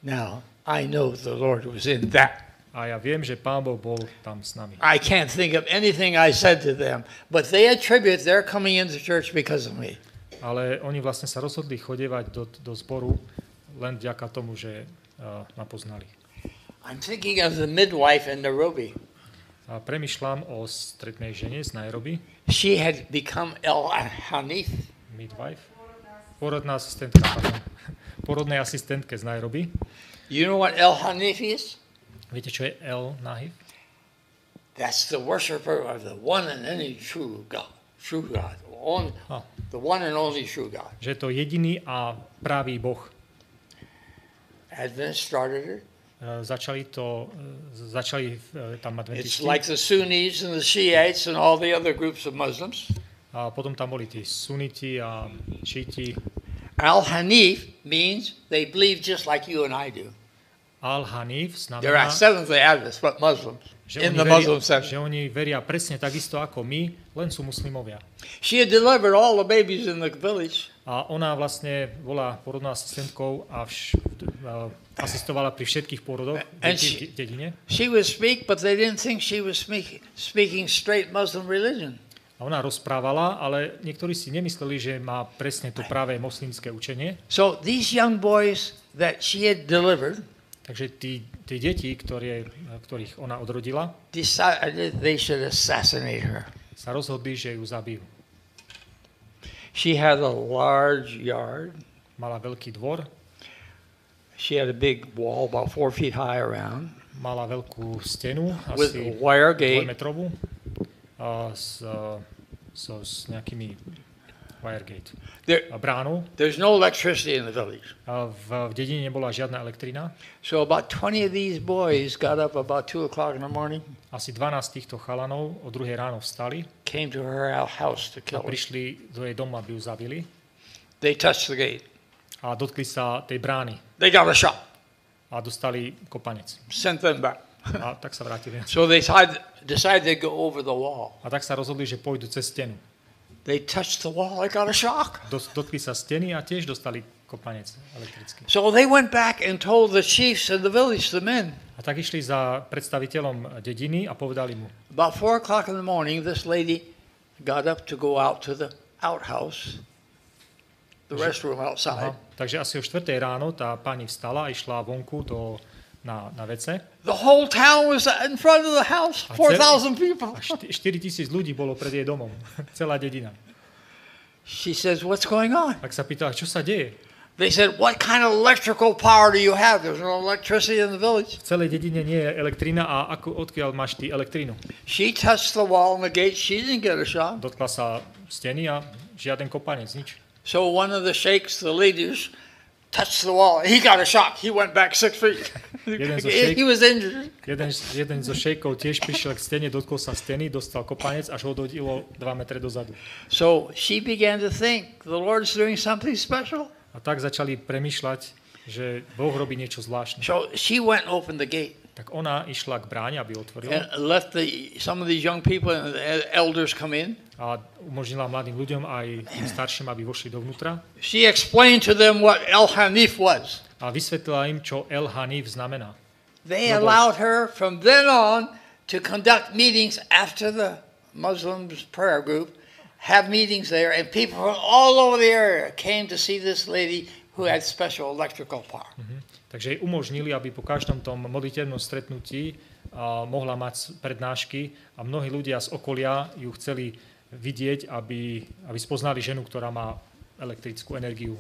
Now, I know the Lord was in that. A ja viem, že Pán Boh bol tam s nami. I can't think of anything I said to them, but they attribute their coming into church because of me. Ale oni vlastne sa rozhodli chodevať do, do zboru len vďaka tomu, že uh, ma poznali. I'm thinking of the midwife in Nairobi. A premyšľam o stretnej žene z Nairobi, She had become El Hanif. midwife, porodná asistentka, pardon, porodnej asistentke z Nairobi. You know what El Hanif is? Viete, čo je El Nahiv? That's the worshiper of the one and only true God. True God. On, Oh. The one and only true God. Že je to jediný a pravý Boh. Advent started it. Začali to, začali tam It's adventisti like the Sunnis and the Shiites and all the other groups of Muslims. a potom tam boli tí suniti a šíti. Al Hanif means they believe just like you and I do. Al-Hanif znamená, že oni, veria, že oni veria presne takisto ako my, len sú muslimovia. She had delivered all the babies in the village. A ona vlastne bola porodnou asistentkou a vš, a asistovala pri všetkých pôrodoch v she- dedine. She would speak, but they didn't think she was speak, speaking straight Muslim religion. A ona rozprávala, ale niektorí si nemysleli, že má presne to práve moslimské učenie. So these young boys that she had delivered Takže tí, tí deti, ktoré, ktorých ona odrodila, decided they should assassinate her. sa rozhodli, že ju zabijú. She had a large yard. Mala veľký dvor, She had a big wall about four feet high around mala veľkú stenu, with asi wire gate. dvojmetrovú, a s, so, s nejakými wiregate. There, A bránu. there's no electricity in the village. A v, v dedine nebola žiadna elektrina. So about 20 of these boys got up about 2 o'clock in the morning, Asi 12 týchto chalanov o druhej ráno vstali came to her house to a kill her. prišli do jej domu, aby ju zabili. They touched the gate. A dotkli sa tej brány They got a shot, a dostali kopanec. sent them back. A tak sa vrátili. So they decided, decided to go over the wall. A tak sa rozhodli, že pôjdu cez stenu. They touched the wall, they got a shock. Dotkli sa steny a tiež dostali kopanec elektrický. So they went back and told the chiefs of the village, the men. A tak išli za predstaviteľom dediny a povedali mu, About 4 o'clock in the morning, this lady got up to go out to the outhouse, the restroom outside. aha, takže asi o 4 ráno tá pani vstala a išla vonku do, na, na vece. The whole town was in front of the house, A 4,000 people. A 4 tisíc ľudí bolo pred jej domom. Celá dedina. She says, What's going on? Tak sa pýtala, čo sa deje? They said, What kind of electrical power do you have? There's no electricity in the village. V celej dedine nie je elektrina a ako, odkiaľ máš ty elektrínu? She touched the wall and the gate. She didn't get a shot. Dotkla sa steny a žiaden kopanec, nič. So one of the sheikhs, the leaders, touched the wall. He got a shock. He went back six feet. Jeden zo šejk- he was injured. Jeden, jeden zo šejkov tiež prišiel k stene, dotkol sa steny, dostal kopanec, až ho odhodilo 2 metre dozadu. So she began to think the Lord's doing something special. A tak začali premyšľať, že Boh robí niečo zvláštne. So she went and opened the gate Tak ona išla k bráne, aby otvorila and let the some of these young people and elders come in. a umožnila mladým ľuďom aj starším, aby vošli dovnútra She explained to them what El Hanif was. a vysvetlila im, čo El Hanif znamená. They No, allowed her from then on to conduct meetings after the Muslims prayer group, have meetings there, and people from all over the area came to see this lady who had special electrical power. Takže jej umožnili, aby po každom tom modlitevnom stretnutí a, mohla mať prednášky a mnohí ľudia z okolia ju chceli vidieť, aby, aby spoznali ženu, ktorá má elektrickú energiu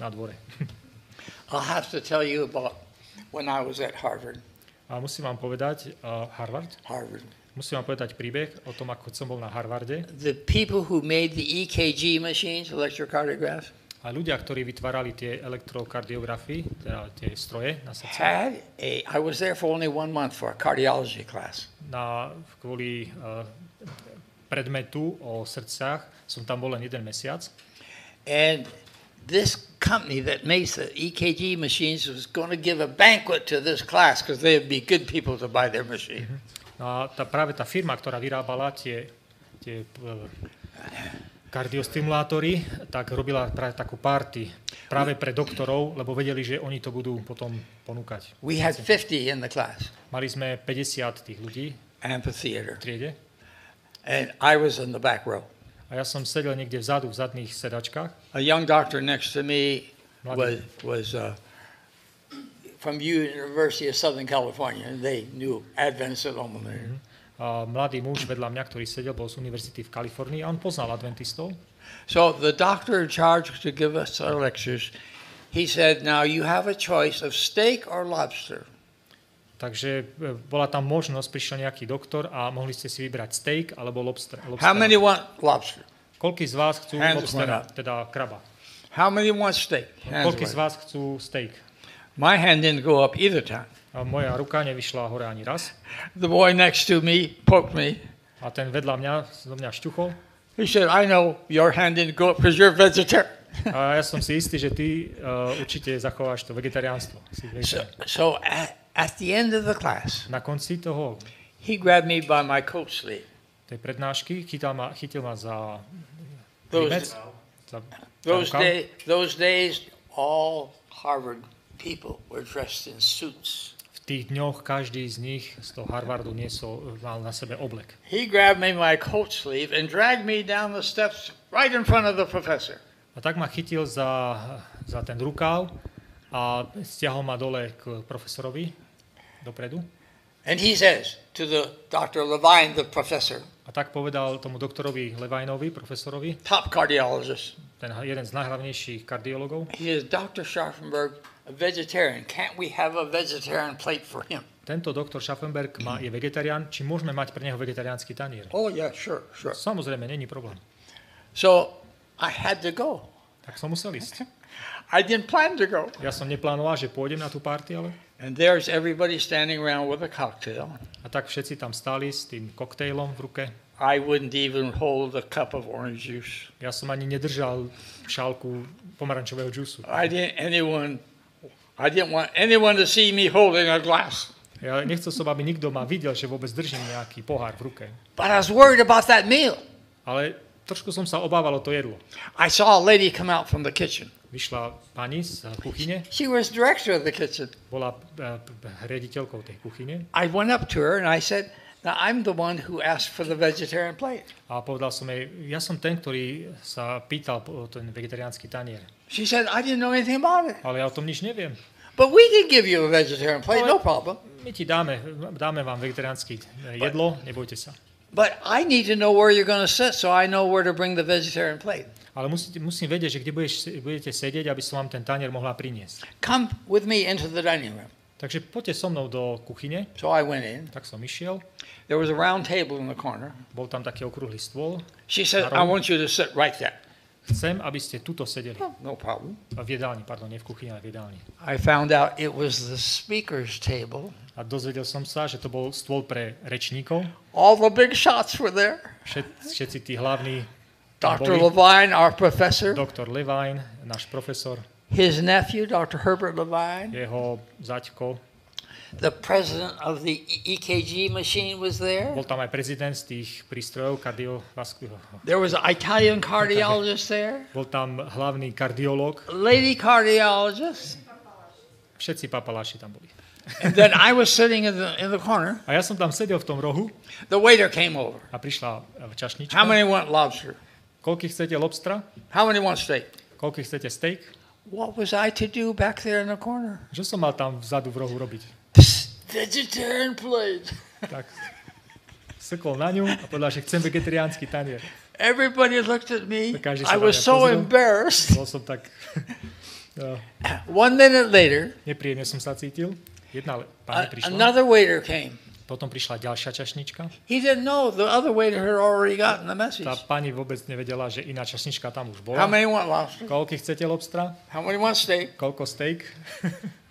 na dvore. I'll have to tell you about when I was at Harvard. A musím vám povedať, uh, Harvard, Harvard. musím vám povedať príbeh o tom, ako som bol na Harvarde. The people who made the EKG machines, electrocardiographs, A ľudia, ktorí vytvárali tie elektrokardiografy, teda tie stroje na srdce, had a. I was there for only one month for a cardiology class. na, kvôli uh, predmetu o srdciach, som tam bol len jeden mesiac. And this company that makes the EKG machines was going to give a banquet to this class because they'd be good people to buy their machine. No a tá, práve tá firma, ktorá vyrábala tie, tie uh, kardiostimulátory, tak robila práve takú party práve pre doktorov, lebo vedeli, že oni to budú potom ponúkať. We had 50 in the class, Mali sme 50 tých ľudí. V amphitheater, triede. And I was in the back row. a ja som sedel niekde vzadu v zadných sedačkách. A young doctor next to me was, was uh, from University of Southern California, they knew Adventist Alumni. a mladý muž vedľa mňa, ktorý sedel, bol z univerzity v Kalifornii a on poznal adventistov. So the doctor in charge to give us our lectures, he said, now you have a choice of steak or lobster. Takže e, bola tam možnosť, prišiel nejaký doktor a mohli ste si vybrať steak alebo lobster. How lobstera. many want lobster? Koľký z vás chcú Hands lobstera, teda kraba? How many want steak? Hands Koľký z vás chcú steak? My hand didn't go up either time. A moja ruka nevyšla hore ani raz. The boy next to me poked me. A ten vedľa mňa, zo mňa šťuchol. He said, I know your hand didn't go up because you're vegetarian. A ja som si istý, že ty uh, určite zachováš to vegetariánstvo. So, so at, at the end of the class, Na konci toho, he grabbed me by my coat sleeve. tej prednášky chytil ma, chytil ma za Those, za those, rukav. day, those days, all Harvard people were dressed in suits. Tých dňoch každý z nich z toho Harvardu niesol, mal na sebe oblek. He grabbed me my coat sleeve and dragged me down the steps right in front of the professor. A tak ma chytil za, za ten rukáv a stiahol ma dole k profesorovi dopredu. And he says to the Dr. Levine, the professor, A tak povedal tomu doktorovi Levajnovi, profesorovi, top cardiologist, ten jeden z najhlavnejších kardiologov, he says, Dr. Scharfenberg, a vegetarian, can't we have a vegetarian plate for him? tento doktor Schaffenberg má, je vegetarián, či môžeme mať pre neho vegetariánsky tanier? Oh, yeah, sure, sure. Samozrejme, není problém. So I had to go. Tak som musel ísť. I didn't plan to go. Ja som neplánoval, že pôjdem na tú party, ale... And there's everybody standing around with a cocktail. A tak všetci tam stáli s tým koktejlom v ruke. I wouldn't even hold a cup of orange juice. Ja som ani nedržal šálku pomarančového džusu. I didn't anyone I didn't want anyone to see me holding a glass. Ja nechcel som, aby nikto ma videl, že vôbec držím nejaký pohár v ruke. But I was worried about that meal. Ale trošku som sa obával o to jedlo. I saw a lady come out from the kitchen. Vyšla pani z kuchyne, She was director of the kitchen. bola p- riaditeľkou tej kuchyne I went up to her and I said, Now I'm the one who asked for the vegetarian plate. a povedal som jej, ja som ten, ktorý sa pýtal po ten vegetariánsky tanier. She said, I didn't know anything about it. Ale ja o tom nič neviem. But we can give you a vegetarian plate, no problem. My ti dáme, dáme vám vegetariánske jedlo, nebojte sa. But I need to know where you're going to sit so I know where to bring the vegetarian plate. Ale musíte, musím vedieť, že kde budeš, budete sedieť, aby som vám ten tanier mohla priniesť. Come with me into the dining room. Takže poďte so mnou do kuchyne. So I went in. Tak som išiel. There was a round table in the corner. Bol tam taký okrúhly stôl. She said, I want you to sit right there. Chcem, aby ste tuto sedeli. No problem. V jedálni, pardon, nie v kuchyni, ale v jedálni. I found out it was the speaker's table. A dozvedel som sa, že to bol stôl pre rečníkov. All the big shots were there. Všet, všetci tí hlavní Dr. Levine, our professor, Doktor Levine, náš profesor, his nephew, Dr. Herbert Levine, jeho zaťko. The president of the E- EKG machine was there. Bol tam aj prezident z tých prístrojov kardiovasku. There was an Italian cardiologist there, Bol tam hlavný kardiológ. lady cardiologist. Všetci papaláši tam boli. And then I was sitting in the, in the corner. A ja som tam sedel v tom rohu The waiter came over. a prišla e, čašnička. How many want lobster? Koľký chcete lobstra? How many want steak? Koľký chcete steak? What was I to do back there in the corner? Čo som mal tam vzadu v rohu robiť? Vegetarian plate. Tak srkol na ňu a povedal, že chcem vegetariánsky tanier. Everybody looked at me. I was so pozrel. embarrassed. Bol som tak... no, One minute later, nepríjemne som sa cítil. Jedna pani prišla, another waiter came. potom prišla ďalšia čašnička. He didn't know the other waiter had already gotten the message. Tá pani vôbec nevedela, že iná čašnička tam už How bola. many want lobster? Koľký chcete lobstra? How many want steak? Koľko steak?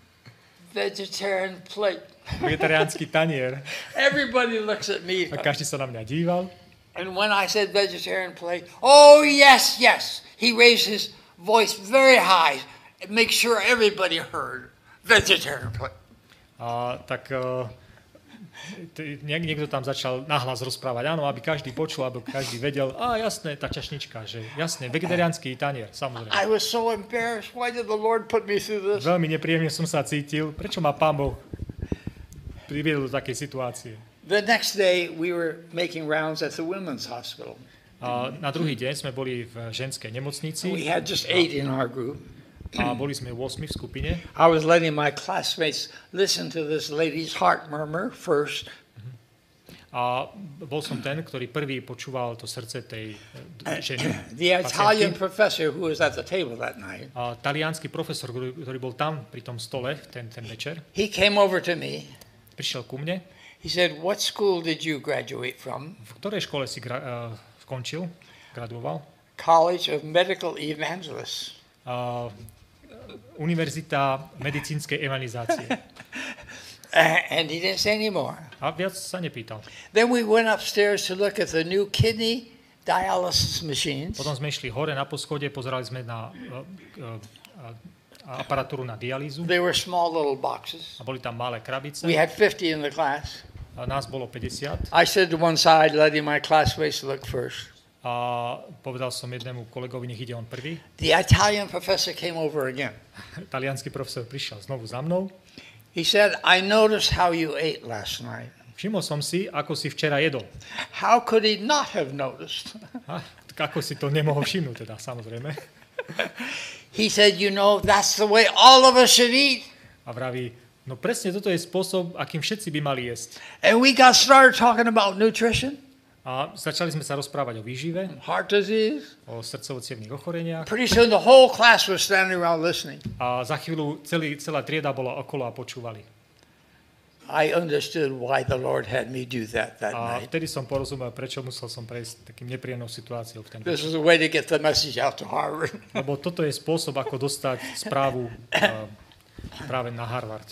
Vegetarian plate. Vegetariánsky tanier. Everybody looks at me. A každý sa na mňa díval. And when I said vegetarian plate, oh, yes, yes. He raised his voice very high. Make sure everybody heard. Vegetarian plate. A tak uh, niekto tam začal nahlas rozprávať, áno, aby každý počul, aby každý vedel, a jasné, tá čašnička, že jasné, vegetariánsky tanier, samozrejme. I was so embarrassed. Why did the Lord put me through this? Veľmi nepríjemne som sa cítil. Prečo ma pán Boh priviedol do takej situácie? The next day, we were making rounds at the women's hospital. A na druhý deň sme boli v ženskej nemocnici We had just eight in our group. A boli sme 8 v skupine. I was letting my classmates listen to this lady's heart murmur first. A bol som ten, ktorý prvý počúval to srdce tej eh, ženy. The Italian pacientky. professor who was at the table that night, A talianský profesor, ktorý bol tam pri tom stole ten, ten večer, he came over to me prišiel ku mne. He said, What school did you graduate from? V ktorej škole si gra- uh, skončil, graduoval? College of Medical Evangelists. Uh, Univerzita medicínskej evangelizácie. And he didn't say anymore. A viac sa nepýtal. Then we went upstairs to look at the new kidney dialysis machines. Potom sme išli hore na poschode, pozerali sme na uh, uh, uh, aparatúru na dialýzu They were small little boxes. a boli tam malé krabice. We had 50 in the class. A nás bolo 50 I stood to one side, letting my classmates look first. A povedal som jednému kolegovi, nech ide on prvý. The Italian professor came over again. Talianský profesor prišiel znovu za mnou. He said, I noticed how you ate last night. Všimol som si, ako si včera jedol. How could he not have noticed? A, ako si to nemohol všimnúť, teda samozrejme. He said, You know, that's the way all of us should eat. A vraví, no presne toto je spôsob, akým všetci by mali jesť. And we got started talking about nutrition, A začali sme sa rozprávať o výžive, heart disease. o srdcovo ochoreniach. Pretty soon the whole class was standing around listening. A za chvíľu celý, celá trieda bola okolo a počúvali. I understood why the Lord had me do that that A night. vtedy som porozumel, prečo musel som prejsť takým nepríjemnou situáciou v ten This is a way to get the message out to Harvard. Lebo toto je spôsob, ako dostať správu uh, práve na Harvard.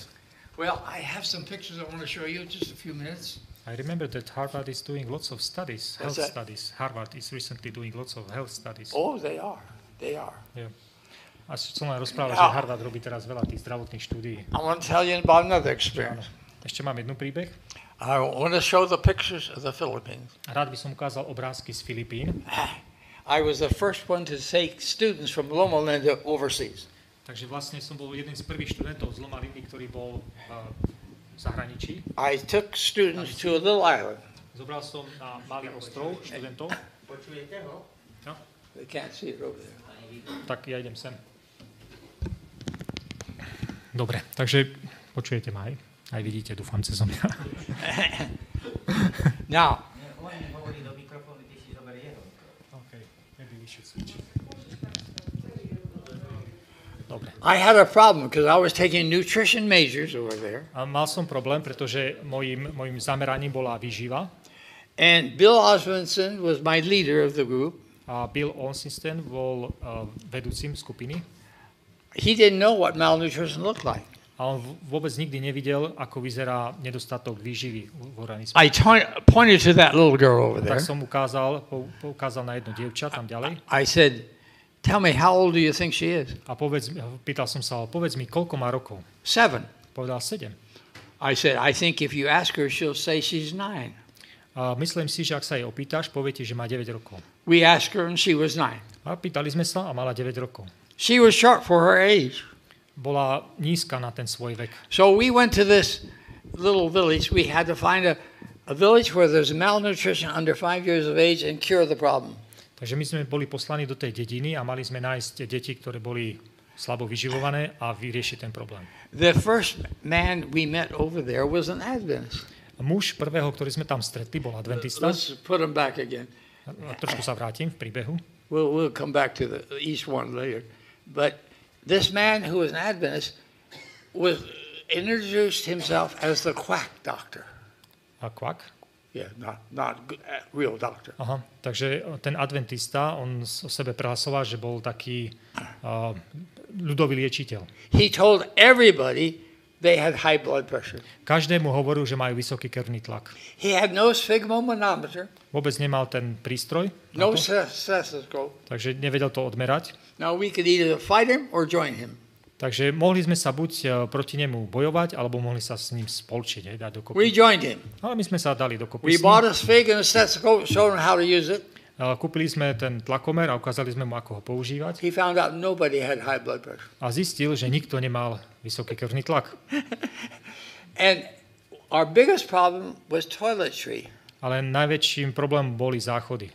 Well, I have some pictures I want to show you, just a few minutes. I remember that Harvard is doing lots of studies, health that? studies. Harvard is recently doing lots of health studies. oh, they are. They are. A som len rozprával, že Harvard robí teraz veľa tých zdravotných štúdií. I want to tell you about another experience. Ešte mám jednu príbeh. I want to show the pictures of the Philippines. Rád by som ukázal obrázky z Filipín. I was the first one to take students from Loma Linda overseas. Takže vlastne som bol jeden z prvých študentov z Loma Lindy, ktorý bol v zahraničí. I took students to a little island. Zobral som na malý ostrov študentov. No, They can't see it over there. tak ja idem sem. Dobre, takže počujete ma aj? Aj vidíte, dúfam, cez mňa. Now, Oni hovorí do mikrofónu, ty si zoberie jeho. Okay, maybe we should switch. Dobre. I had a problem because I was taking nutrition majors over there, A mal som problém, pretože mojim, mojim zameraním bola výživa and Bill Osmondson was my leader of the group. a Bill Onsisten bol uh, vedúcim skupiny He didn't know what malnutrition looked like. a on vôbec nikdy nevidel, ako vyzerá nedostatok výživy v organizme. I pointed to that little girl over there. Tak som ukázal, pou- poukázal na jedno dievča tam ďalej I said, Tell me, how old do you think she is? a povedz, pýtal som sa, povedz mi, koľko má rokov? Seven. Povedal 7. I said, I think if you ask her, she'll say she's nine. A myslím si, že ak sa jej opýtaš, povie ti, že má 9 rokov. We asked her, and she was nine. A pýtali sme sa a mala 9 rokov. She was short for her age. Bola nízka na ten svoj vek. So we went to this little village. We had to find a, a village where there's malnutrition under five years of age and cure the problem. Takže my sme boli poslaní do tej dediny a mali sme nájsť deti, ktoré boli slabo vyživované a vyriešiť ten problém. The first man we met over there was an Adventist. Muž prvého, ktorý sme tam stretli, bol adventista. Let's put him back again. A Trošku sa vrátim v príbehu. We'll, we'll come back to the east one later. But this man who was an Adventist was introduced himself as the quack doctor. A kvak. Yeah, not not real doctor. Aha, takže ten adventista, on o sebe prehlasoval, že bol taký uh, ľudový liečiteľ. He told everybody they had high blood pressure. Každému hovoril, že majú vysoký krvný tlak. He had no sphygmomanometer, Vôbec nemal ten prístroj, no stethoscope. takže nevedel to odmerať. Now we could either fight him or join him. Takže mohli sme sa buď uh, proti nemu bojovať, alebo mohli sa s ním spolčiť, hej, dať dokopy. We joined him. Ale my sme sa dali dokopy We bought a sphig and a stethoscope, showed him how to use it. A Kúpili sme ten tlakomer a ukázali sme mu, ako ho používať. He found out nobody had high blood pressure. A zistil, že nikto nemal vysoký krvný tlak. And our biggest problem was toiletry. Ale najväčším problémom boli záchody.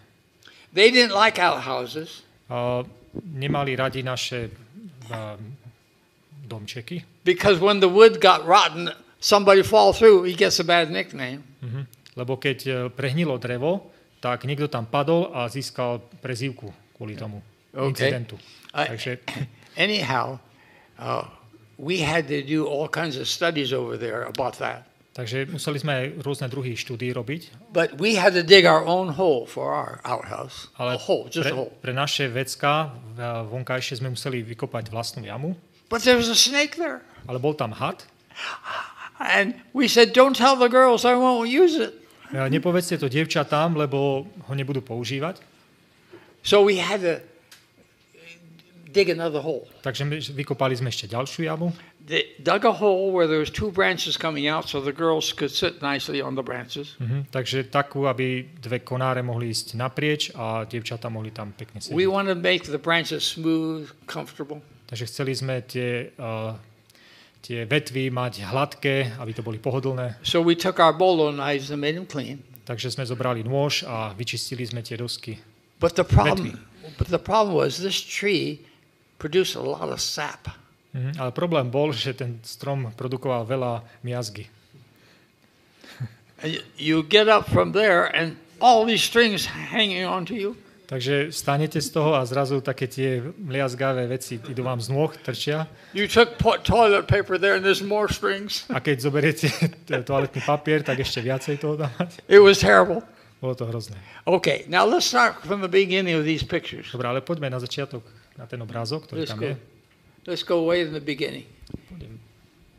They didn't like outhouses. A nemali radi naše a, domčeky, Because when the wood got rotten, somebody fall through, he gets a bad nickname. mhm. lebo keď e, prehnilo drevo, tak niekto tam padol a získal prezývku kvôli tomu Okay. incidentu. I- Takže Anyhow, uh, we had to do all kinds of studies over there about that. Takže museli sme aj rôzne druhy štúdí robiť, But we had to dig our own hole for our outhouse. ale a hole, just pre, a hole. pre naše vecka vonkajšie sme museli vykopať vlastnú jamu, But there was a snake there. ale bol tam had. And we said, don't tell the girls I won't use it. Nepovedzte to dievčatám, lebo ho nebudú používať. So we had to dig another hole. Takže my vykopali sme ešte ďalšiu jamu. They dug a hole where there was two branches coming out so the girls could sit nicely on the branches. Mhm. Takže takú, aby dve konáre mohli ísť naprieč a dievčatá mohli tam pekne sedieť. We wanted to make the branches smooth, comfortable. Takže chceli sme tie, uh, tie vetvy mať hladké, aby to boli pohodlné. So we took our bolo knives and made them clean. Takže sme zobrali nôž a vyčistili sme tie dosky. But the problem, but the problem was this tree produced a lot of sap. Mhm. Ale problém bol, že ten strom produkoval veľa miazgy. And you- you get up from there and all these strings hanging onto you. Takže stanete z toho a zrazu také tie mliazgavé veci idú vám z nôh, trčia. You took toilet paper there and there's more strings. A keď zoberiete toaletný papier, tak ešte viacej toho dá. It was terrible. Bolo to hrozné. Okay, now let's start from the beginning of these pictures. Dobre, ale poďme na začiatok, na ten obrázok, ktorý Let's tam go. je. Let's go way in the beginning.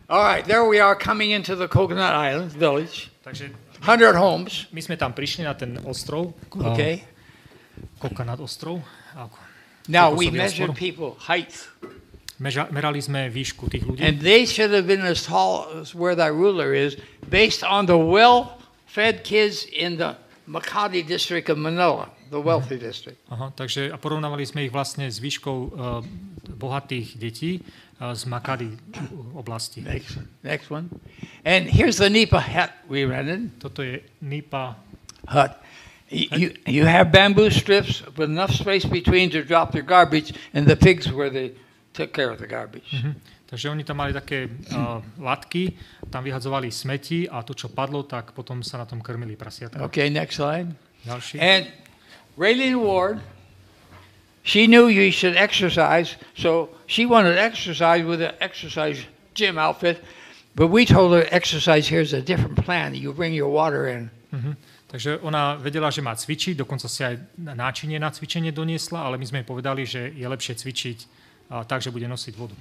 All right, there we are coming into the Coconut Island village. Takže 100 homes, my sme tam prišli na ten ostrov, okay? Kokonat ostrov. A Now we ostrov. people height, Meža, merali sme výšku tých ľudí. and they should have been as tall as where that ruler is, based on the well-fed kids in the Makati district of Manila, the wealthy district. Aha, takže a porovnávali sme ich vlastne s výškou uh, bohatých detí uh, z Makady oblasti. Next, next one. And here's the Nipa hut we rented. Toto je Nipa. Hut. You, you, have bamboo strips with enough space between to drop their garbage, and the pigs where they took care of the garbage. Hm. Takže oni tam mali také uh, latky, tam vyhadzovali smeti a to, čo padlo, tak potom sa na tom krmili prasiatka. Okay, next slide. Ďalší. And Raylene Ward, she knew you should exercise, so she wanted to exercise with an exercise gym outfit. But we told her exercise here is a different plan. You bring your water in. Mhm. Takže ona vedela, že má cvičiť, dokonca si aj náčinie na cvičenie doniesla, ale my sme jej povedali, že je lepšie cvičiť uh, tak, že bude nosiť vodu.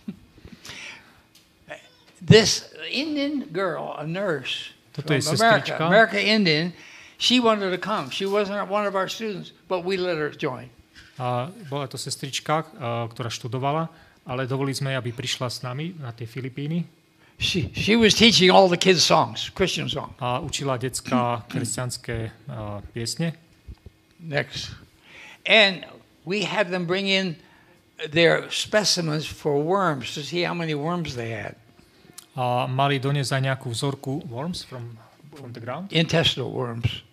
This Indian girl, a nurse Toto je America, sestrička. America Indian, she wanted to come. She wasn't one of our students, but we let her join. A bola to sestrička, ktorá študovala, ale dovolili sme aby prišla s nami na tie Filipíny She, she was teaching all the kids songs, Christian songs. a učila detská kresťanské uh. Next. And we had them bring in their specimens for worms to see how many worms they had. A mali doniesť aj nejakú vzorku worms from, from the ground. Intestinal worms.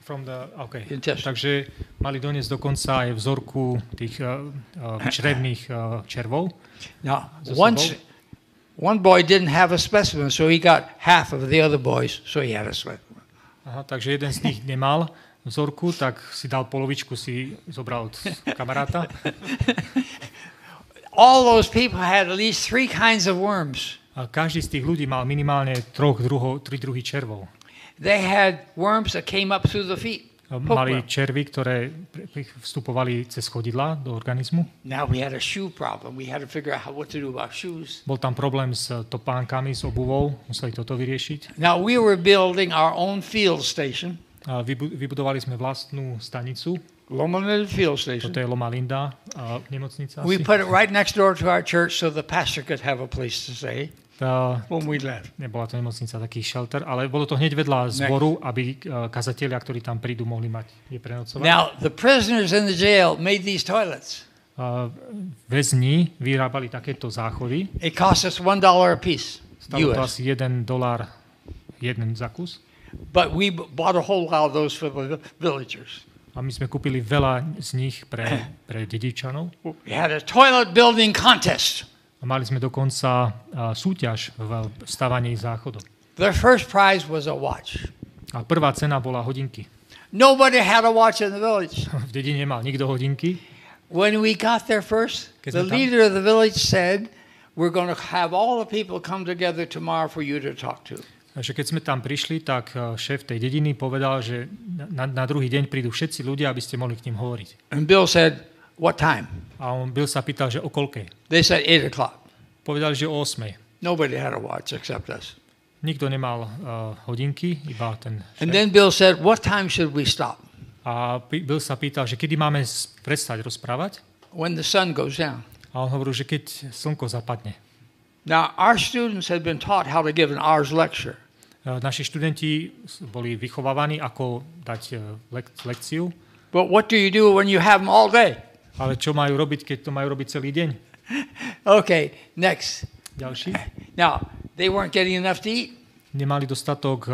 From the, okay. Intestine. Takže mali doniesť dokonca aj vzorku tých uh, uh, črevných uh, červov. Now, once, one boy didn't have a specimen, so he got half of the other boys, so he had a specimen. Aha, takže jeden z nich nemal vzorku, tak si dal polovičku, si zobral od kamaráta. All those people had at least three kinds of worms. A každý z tých ľudí mal minimálne troch druhov, tri druhy červov. They had worms that came up through the feet. Mali červy, ktoré vstupovali cez chodidla do organizmu. Now we had a shoe problem. We had to figure out how, what to do about shoes. Bol tam problém s topánkami, s obuvou, museli toto vyriešiť. Now we were building our own field station, A vybudovali sme vlastnú stanicu, Loma Linda Field Station. toto je Loma Linda, a nemocnica We asi. put it right next door to our church so the pastor could have a place to stay Tá, nebola to nemocnica, taký shelter, ale bolo to hneď vedľa zboru, aby e, kazatelia, ktorí tam prídu, mohli mať kde prenocovať. Now the prisoners in the jail made these toilets. A väzni vyrábali takéto záchody. It cost us one dollar a piece, Stalo to asi 1 dolár jeden za kus. But we bought a whole lot of those for the villagers. A my sme kúpili veľa z nich pre, pre dedičanov. We had a toilet building contest. A mali sme dokonca súťaž v stavaní záchodov. The first prize was a watch. A prvá cena bola hodinky. Nobody had a watch in the village. V dedine nemal nikto hodinky. When we got there first, Keď the leader of the village said, We're going to have all the people come together tomorrow for you to talk to. že keď sme tam prišli, tak eh, šéf tej dediny povedal, že na, na druhý deň prídu všetci ľudia, aby ste mohli k ním hovoriť. And Bill said, What time? A on Bill sa pýtal, že o koľkej. They said 8 o'clock. Povedali, že o 8. Nobody had a watch except us. Nikto nemal uh, hodinky, iba ten And šéf. then Bill said, What time should we stop? A Bill sa pýtal, že kedy máme prestať rozprávať. When the sun goes down. A on hovoril, že keď slnko zapadne. Now, our students had been taught how to give an hour's lecture. E, Naši študenti boli vychovávaní, ako dať e, lek- lekciu, But what do you do when you have them all day? Ale čo majú robiť, keď to majú robiť celý deň? Okay, next. Ďalší. Now, they weren't getting enough to eat. Nemali dostatok e,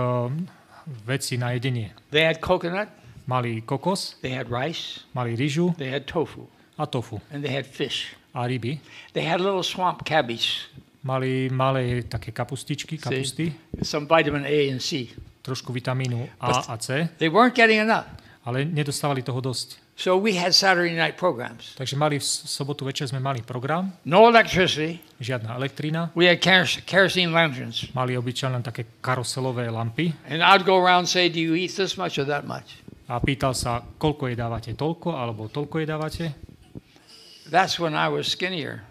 veci na jedenie. They had coconut, Mali kokos, they had rice, mali rýžu they had tofu, a tofu and they had fish. a ryby. They had little swamp cabbage, Mali malé také kapustičky, kapusty, some vitamin A and C. trošku vitamínu A a C, They weren't getting enough. ale nedostávali toho dosť. So we had Saturday night programs. Takže mali v sobotu večer sme mali program, No electricity. žiadna elektrina, We had keros- kerosene lanterns. mali obyčajne také karuselové lampy And I'd go around and say, Do you eat this much or that much? a pýtal sa, koľko jedávate toľko, alebo toľko jedávate. That's when I was skinnier.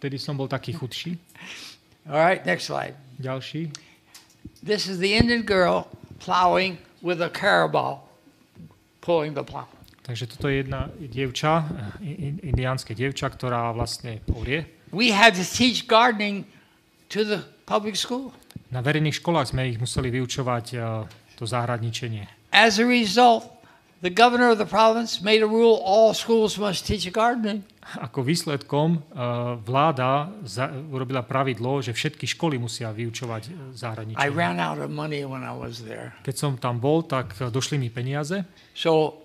Vtedy som bol taký chudší. All right, next slide. Ďalší. This is the Indian girl plowing with a carabao pulling the plow. Takže toto je jedna dievča, in- indiánske dievča, ktorá vlastne orie. We had to teach gardening to the public school. Na verejných školách sme ich museli vyučovať eh, to záhradničenie. As a result, the governor of the province made a rule all schools must teach gardening. Ako výsledkom eh, vláda urobila pravidlo, že všetky školy musia vyučovať I záhradničenie. ran out of money when I was there. Keď som tam bol, tak došli mi peniaze, So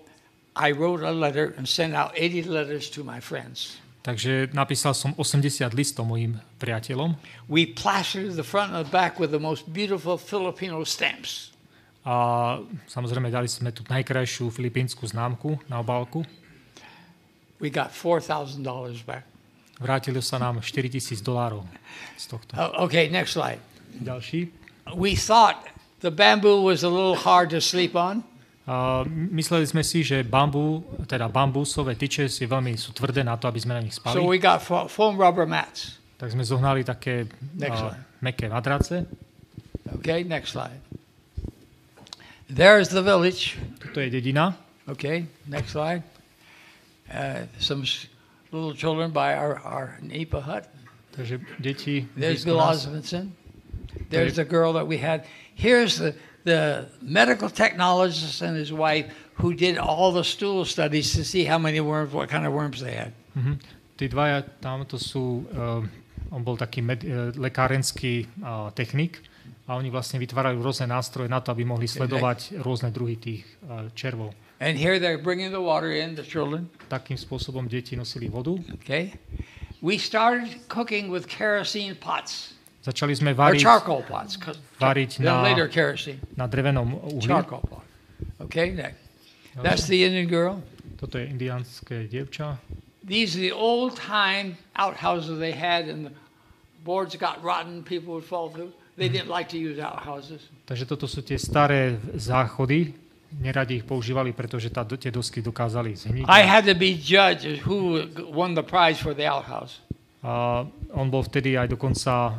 I wrote a letter and sent out 80 letters to my friends. takže napísal som 80 listov mojim priateľom We plastered the front and the back with the most beautiful Filipino stamps. a samozrejme dali sme tu najkrajšiu filipínsku známku na obálku. We got $4,000 back. Vrátilo sa nám 4000 dolárov z tohto. Oh, okay, next slide. Ďalší. We thought the bamboo was a little hard to sleep on. A mysleli sme si, že bambú, teda bambusové tyče si veľmi sú tvrdé na to, aby sme na nich spali. So we got fo- foam rubber mats. tak sme zohnali také slide. meké madrace. Okay, next slide. There's the village. Toto je dedina. Okay, next slide. Uh, some little children by our, our Nipa hut. Takže deti... There's Bill. Osmondson. There's the girl that we had. Here's the, the medical technologist and his wife who did all the stool studies to see how many worms, what kind of worms they had. Mhm. Tí dvaja tam to sú... Uh, on bol taký med, uh, lekárenský uh, technik a oni vlastne vytvárali rôzne nástroje na to, aby mohli sledovať rôzne druhy tých uh, červov. And here they're bringing the water in, the children. Takým spôsobom deti nosili vodu. Okay. We started cooking with kerosene pots Začali sme variť. 'cause- variť na, later kerosene, na drevenom uhli. Okay. That's the Indian girl. Toto je indiánske dievča. These are the old time outhouses they had, and the boards got rotten, people would fall through. They didn't like to use outhouses. Takže toto sú tie staré záchody. Neradi ich používali, pretože tá, tie dosky dokázali zhniť. I had to be judge who won the prize for the outhouse. A on bol vtedy aj dokonca uh,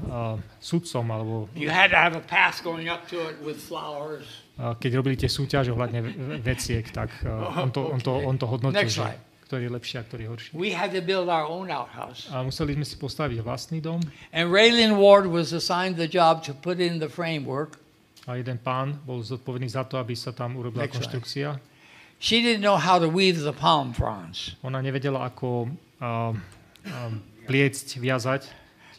sudcom, alebo You had to have a path going up to it with flowers. uh, keď robili tie súťaže ohľadne ve- ve- veciek, tak uh, on, to, on, to, on to hodnotil, Next že ktorý je lepší a ktorý je horší. We had to build our own outhouse. A museli sme si postaviť vlastný dom And Raylin Ward was assigned the job to put in the framework. a jeden pán bol zodpovedný za to, aby sa tam urobila Next konštrukcia. She didn't know how to weave the palm fronds. Ona nevedela, ako uh, um, pliecť, viazať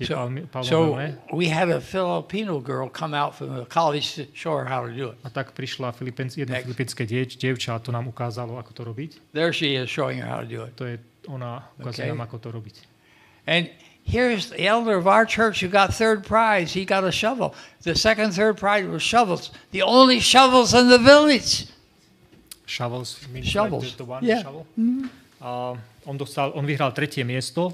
So, so we had a Filipino girl come out from the college her how to do it. A tak prišla Filipíns, jedno Next. filipínske dieč, dievča to nám ukázalo, ako to robiť. There she is showing her how to do it. To je, ona ukazuje Okay. nám, ako to robiť. And here's the elder of our church who got third prize. He got a shovel. The second, third prize was shovels. The only shovels in the village. Shovels. means Shovels. Like the, the one Yeah. shovel. A on, dostal, on vyhral tretie miesto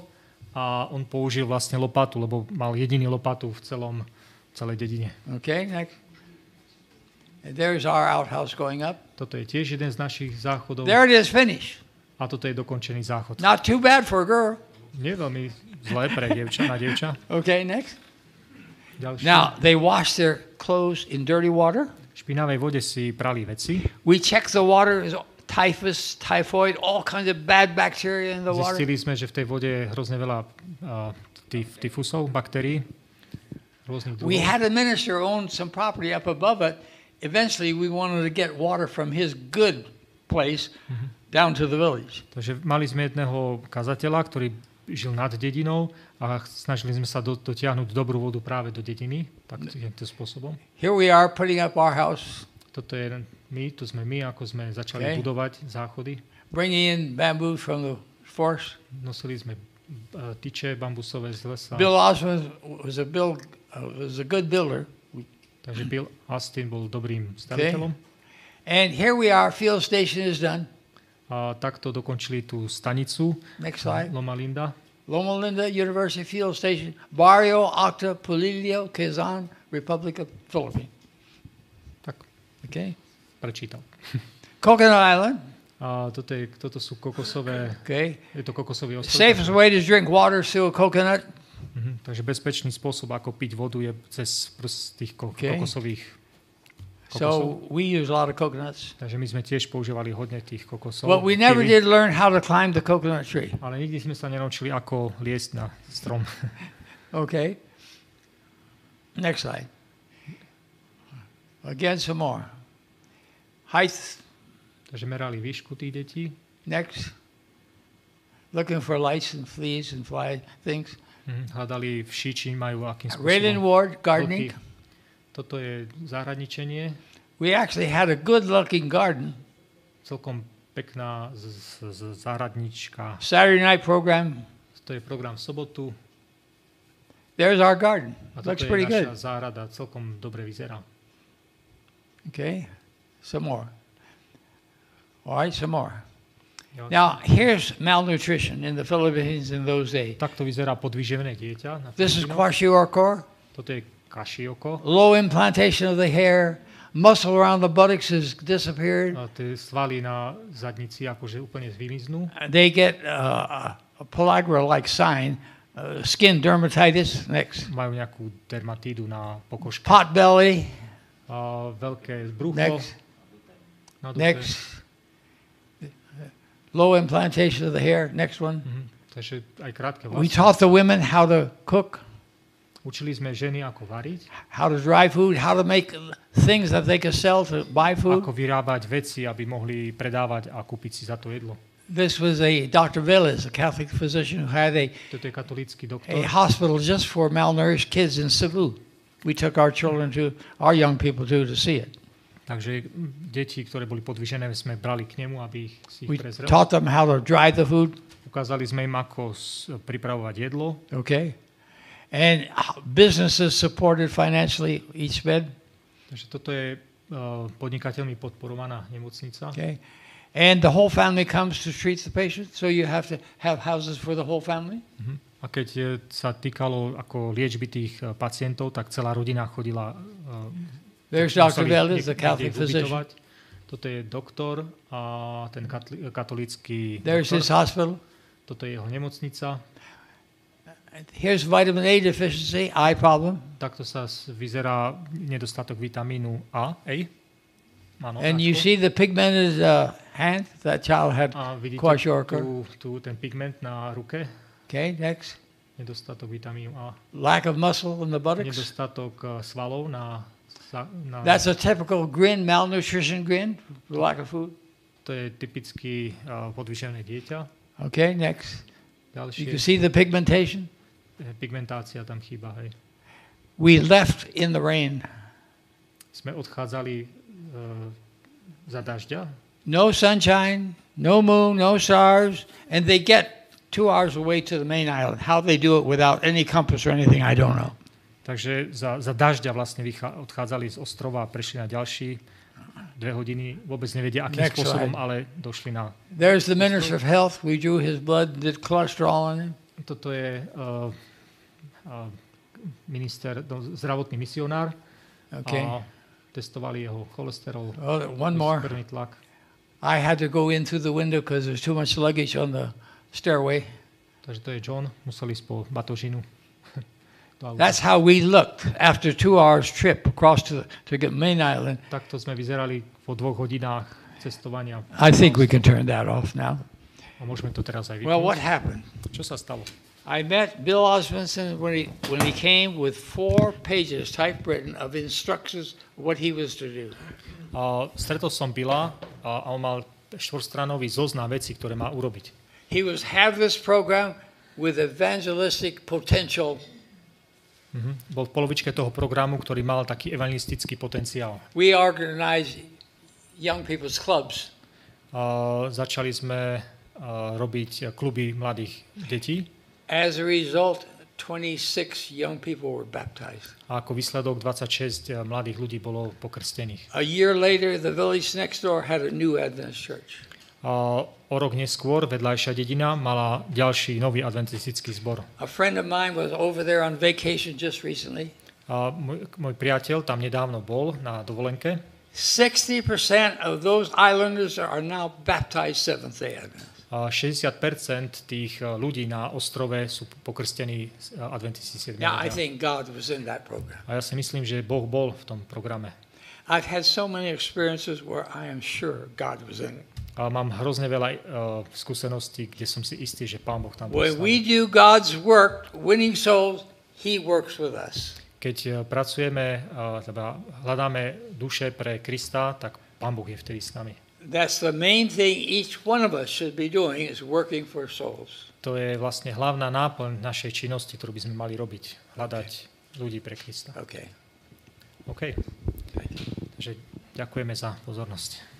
a on použil vlastne lopatu, lebo mal jediný lopatu v celom, celej dedine. Okay, next. And there's our outhouse going up. Toto je tiež jeden z našich záchodov. There it is, finished. A toto je dokončený záchod. Not too bad for a girl. Nie veľmi zlé pre dievča, na dievča. Okay, next. Ďalšie. Now, they wash their clothes in dirty water. V špinavej vode si prali veci. We check the water, is typhus, typhoid, all kinds of bad bacteria in the water. Zistili sme, že v tej vode je hrozne veľa uh, tyf, tyfusov, baktérií. We had a minister own some property up above it. Eventually, we wanted to get water from his good place down to the village. Takže mali sme jedného kazateľa, ktorý žil nad dedinou a snažili sme sa do, dotiahnuť dobrú vodu práve do dediny, tak týmto spôsobom. Here we are putting up our house, Toto je my, tu sme my, ako sme začali Okay. budovať záchody. bringing in bamboo from the forest. Nosili sme uh, tyče bambusové z lesa. Bill Osmond was a build, uh, was a good builder. Takže Bill Austin bol dobrým staviteľom. And here we are. Field station is done. A takto dokončili tú stanicu Next slide. Loma Linda. Loma Linda University Field Station, Barrio Octa Polillo, Quezon, Republic of Philippines. Tak Okay. Prečítal. Coconut Island. A toto, je, toto sú kokosové, Okay. je to kokosový ostrov. Safest way to drink water is through a coconut. Mhm, takže bezpečný spôsob, ako piť vodu, je cez prst tých ko- Okay. kokosových kokosov. So we use a lot of coconuts. Takže my sme tiež používali hodne tých kokosov. But we never did learn how to climb the coconut tree. Ale nikdy sme sa nenaučili, ako liesť na strom. Okay. Next slide. Again, some more. Height. takže merali výšku tých detí. Next. Looking for lice and fleas and fly things. Mhm, hľadali vši, či majú akým spôsobom. Ward, gardening. Toto je zahradničenie. We actually had a good looking garden. Celkom pekná z, z, záhradnička. Saturday night program. To je program v sobotu. There's our garden. A Looks pretty good. záhrada. Celkom dobre vyzerá. Okay. Some more. All right, some more. Now, here's malnutrition in the Philippines in those days. Takto vyzerá podvyživené dieťa. This is kwashiorkor, Toto je kašioko. low implantation of the hair, muscle around the buttocks has disappeared. A tie svaly na zadnici akože úplne vymiznú. They get uh, a pellagra-like sign, uh, skin dermatitis. Next, Majú nejakú dermatídu na pokožke. pot belly. A veľké brucho. Next, dupe. next. Low implantation of the hair. Next one. Mhm. Krátke We taught the women how to cook, Učili sme ženy, ako variť, how to dry food, how to make things that they could sell to buy food. ako vyrábať veci, aby mohli predávať a kúpiť si za to jedlo. This was a Dr. Velez, a Catholic physician who had a, Toto je katolícky doktor. a hospital just for malnourished kids in Cebu. We took our children to, our young people to, to see it. Takže deti, ktoré boli podvyžené, sme brali k nemu, aby ich, si ich We prezrel. taught them how to dry the food, Ukázali sme im, ako s- pripravovať jedlo. okay? And businesses supported financially each bed, Takže toto je uh, podnikateľmi podporovaná nemocnica. okay? And the whole family comes to treat the patient, so you have to have houses for the whole family. Mhm. A keď eh, sa týkalo ako liečby tých eh, pacientov, tak celá rodina chodila. eh, There's Dr. Velez, the Catholic physician. Toto je doktor a ten katolícky There's his hospital. Toto je jeho nemocnica. Here's vitamin A deficiency, eye problem. Takto sa vyzerá nedostatok vitamínu A. A. Áno, And you see the pigmented uh, hand that child had. a vidíte kwashiorkor. tu, tu ten pigment na ruke. Okay, next. Nedostatok vitamínu A. Lack of muscle in the buttocks. Nedostatok eh, svalov na, sa- na That's a typical grin, malnutrition grin, lack of food. to je typicky uh, podvyžené dieťa. Okay, next. You can see the pigmentation. eh, pigmentácia tam chýba. Hej. We left in the rain. Sme odchádzali uh, za dažďa, No sunshine, no moon, no stars, and they get two hours away to the main island. How they do it without any compass or anything, I don't know. Takže za, za dažďa vlastne odchádzali z ostrova a prešli na ďalší dve hodiny. Vôbec nevedia, akým Next spôsobom, slide. ale došli na... There's the minister of health. We drew his blood, did cholesterol on him. Toto je uh, uh, minister, no, zdravotný misionár. Okay. A testovali jeho cholesterol, Oh, one more. krvný tlak. I had to go in through the window because there's too much luggage on the stairway. Takže to je John, museli ísť po batožinu. That's how we looked after two hours trip across to, to get main island. Takto sme vyzerali po dvoch hodinách cestovania. I think we can turn that off now. A môžeme to teraz aj Well, what vypnúť. happened? Čo sa stalo? I met Bill Osmondson when he, when he came with four pages typewritten of instructions what he was to do. A stretol som Billa a on mal štvorstranový zoznam vecí, ktoré má urobiť. He was have this program with evangelistic potential. Mhm. Bol v polovičke toho programu, ktorý mal taký evangelistický potenciál. We organized young people's clubs. A začali sme a, robiť kluby mladých detí As a result, 26 young people were baptized. a ako výsledok 26 mladých ľudí bolo pokrstených. A year later, the village next door had a new Adventist church. O rok neskôr vedľajšia dedina mala ďalší nový adventistický zbor. A friend of mine was over there on vacation just recently. A môj, môj priateľ tam nedávno bol na dovolenke 60% of those islanders are now baptized Seventh day Adventists. a 60% tých e, ľudí na ostrove sú pokrstení z, e, adventisti 7. Now, I think God was in that program. A ja si myslím, že Boh bol v tom programe. I've had so many experiences where I am sure God was in it. A mám hrozne veľa uh, skúseností, kde som si istý, že Pán Boh tam bol s When we nami. do God's work, winning souls, He works with us. Keď uh, pracujeme, uh, teda hľadáme duše pre Krista, tak Pán Boh je vtedy s nami. That's the main thing each one of us should be doing is working for souls. To je vlastne hlavná náplň našej činnosti, ktorú by sme mali robiť. Hľadať ľudí pre Krista. Okay. OK. Takže ďakujeme za pozornosť.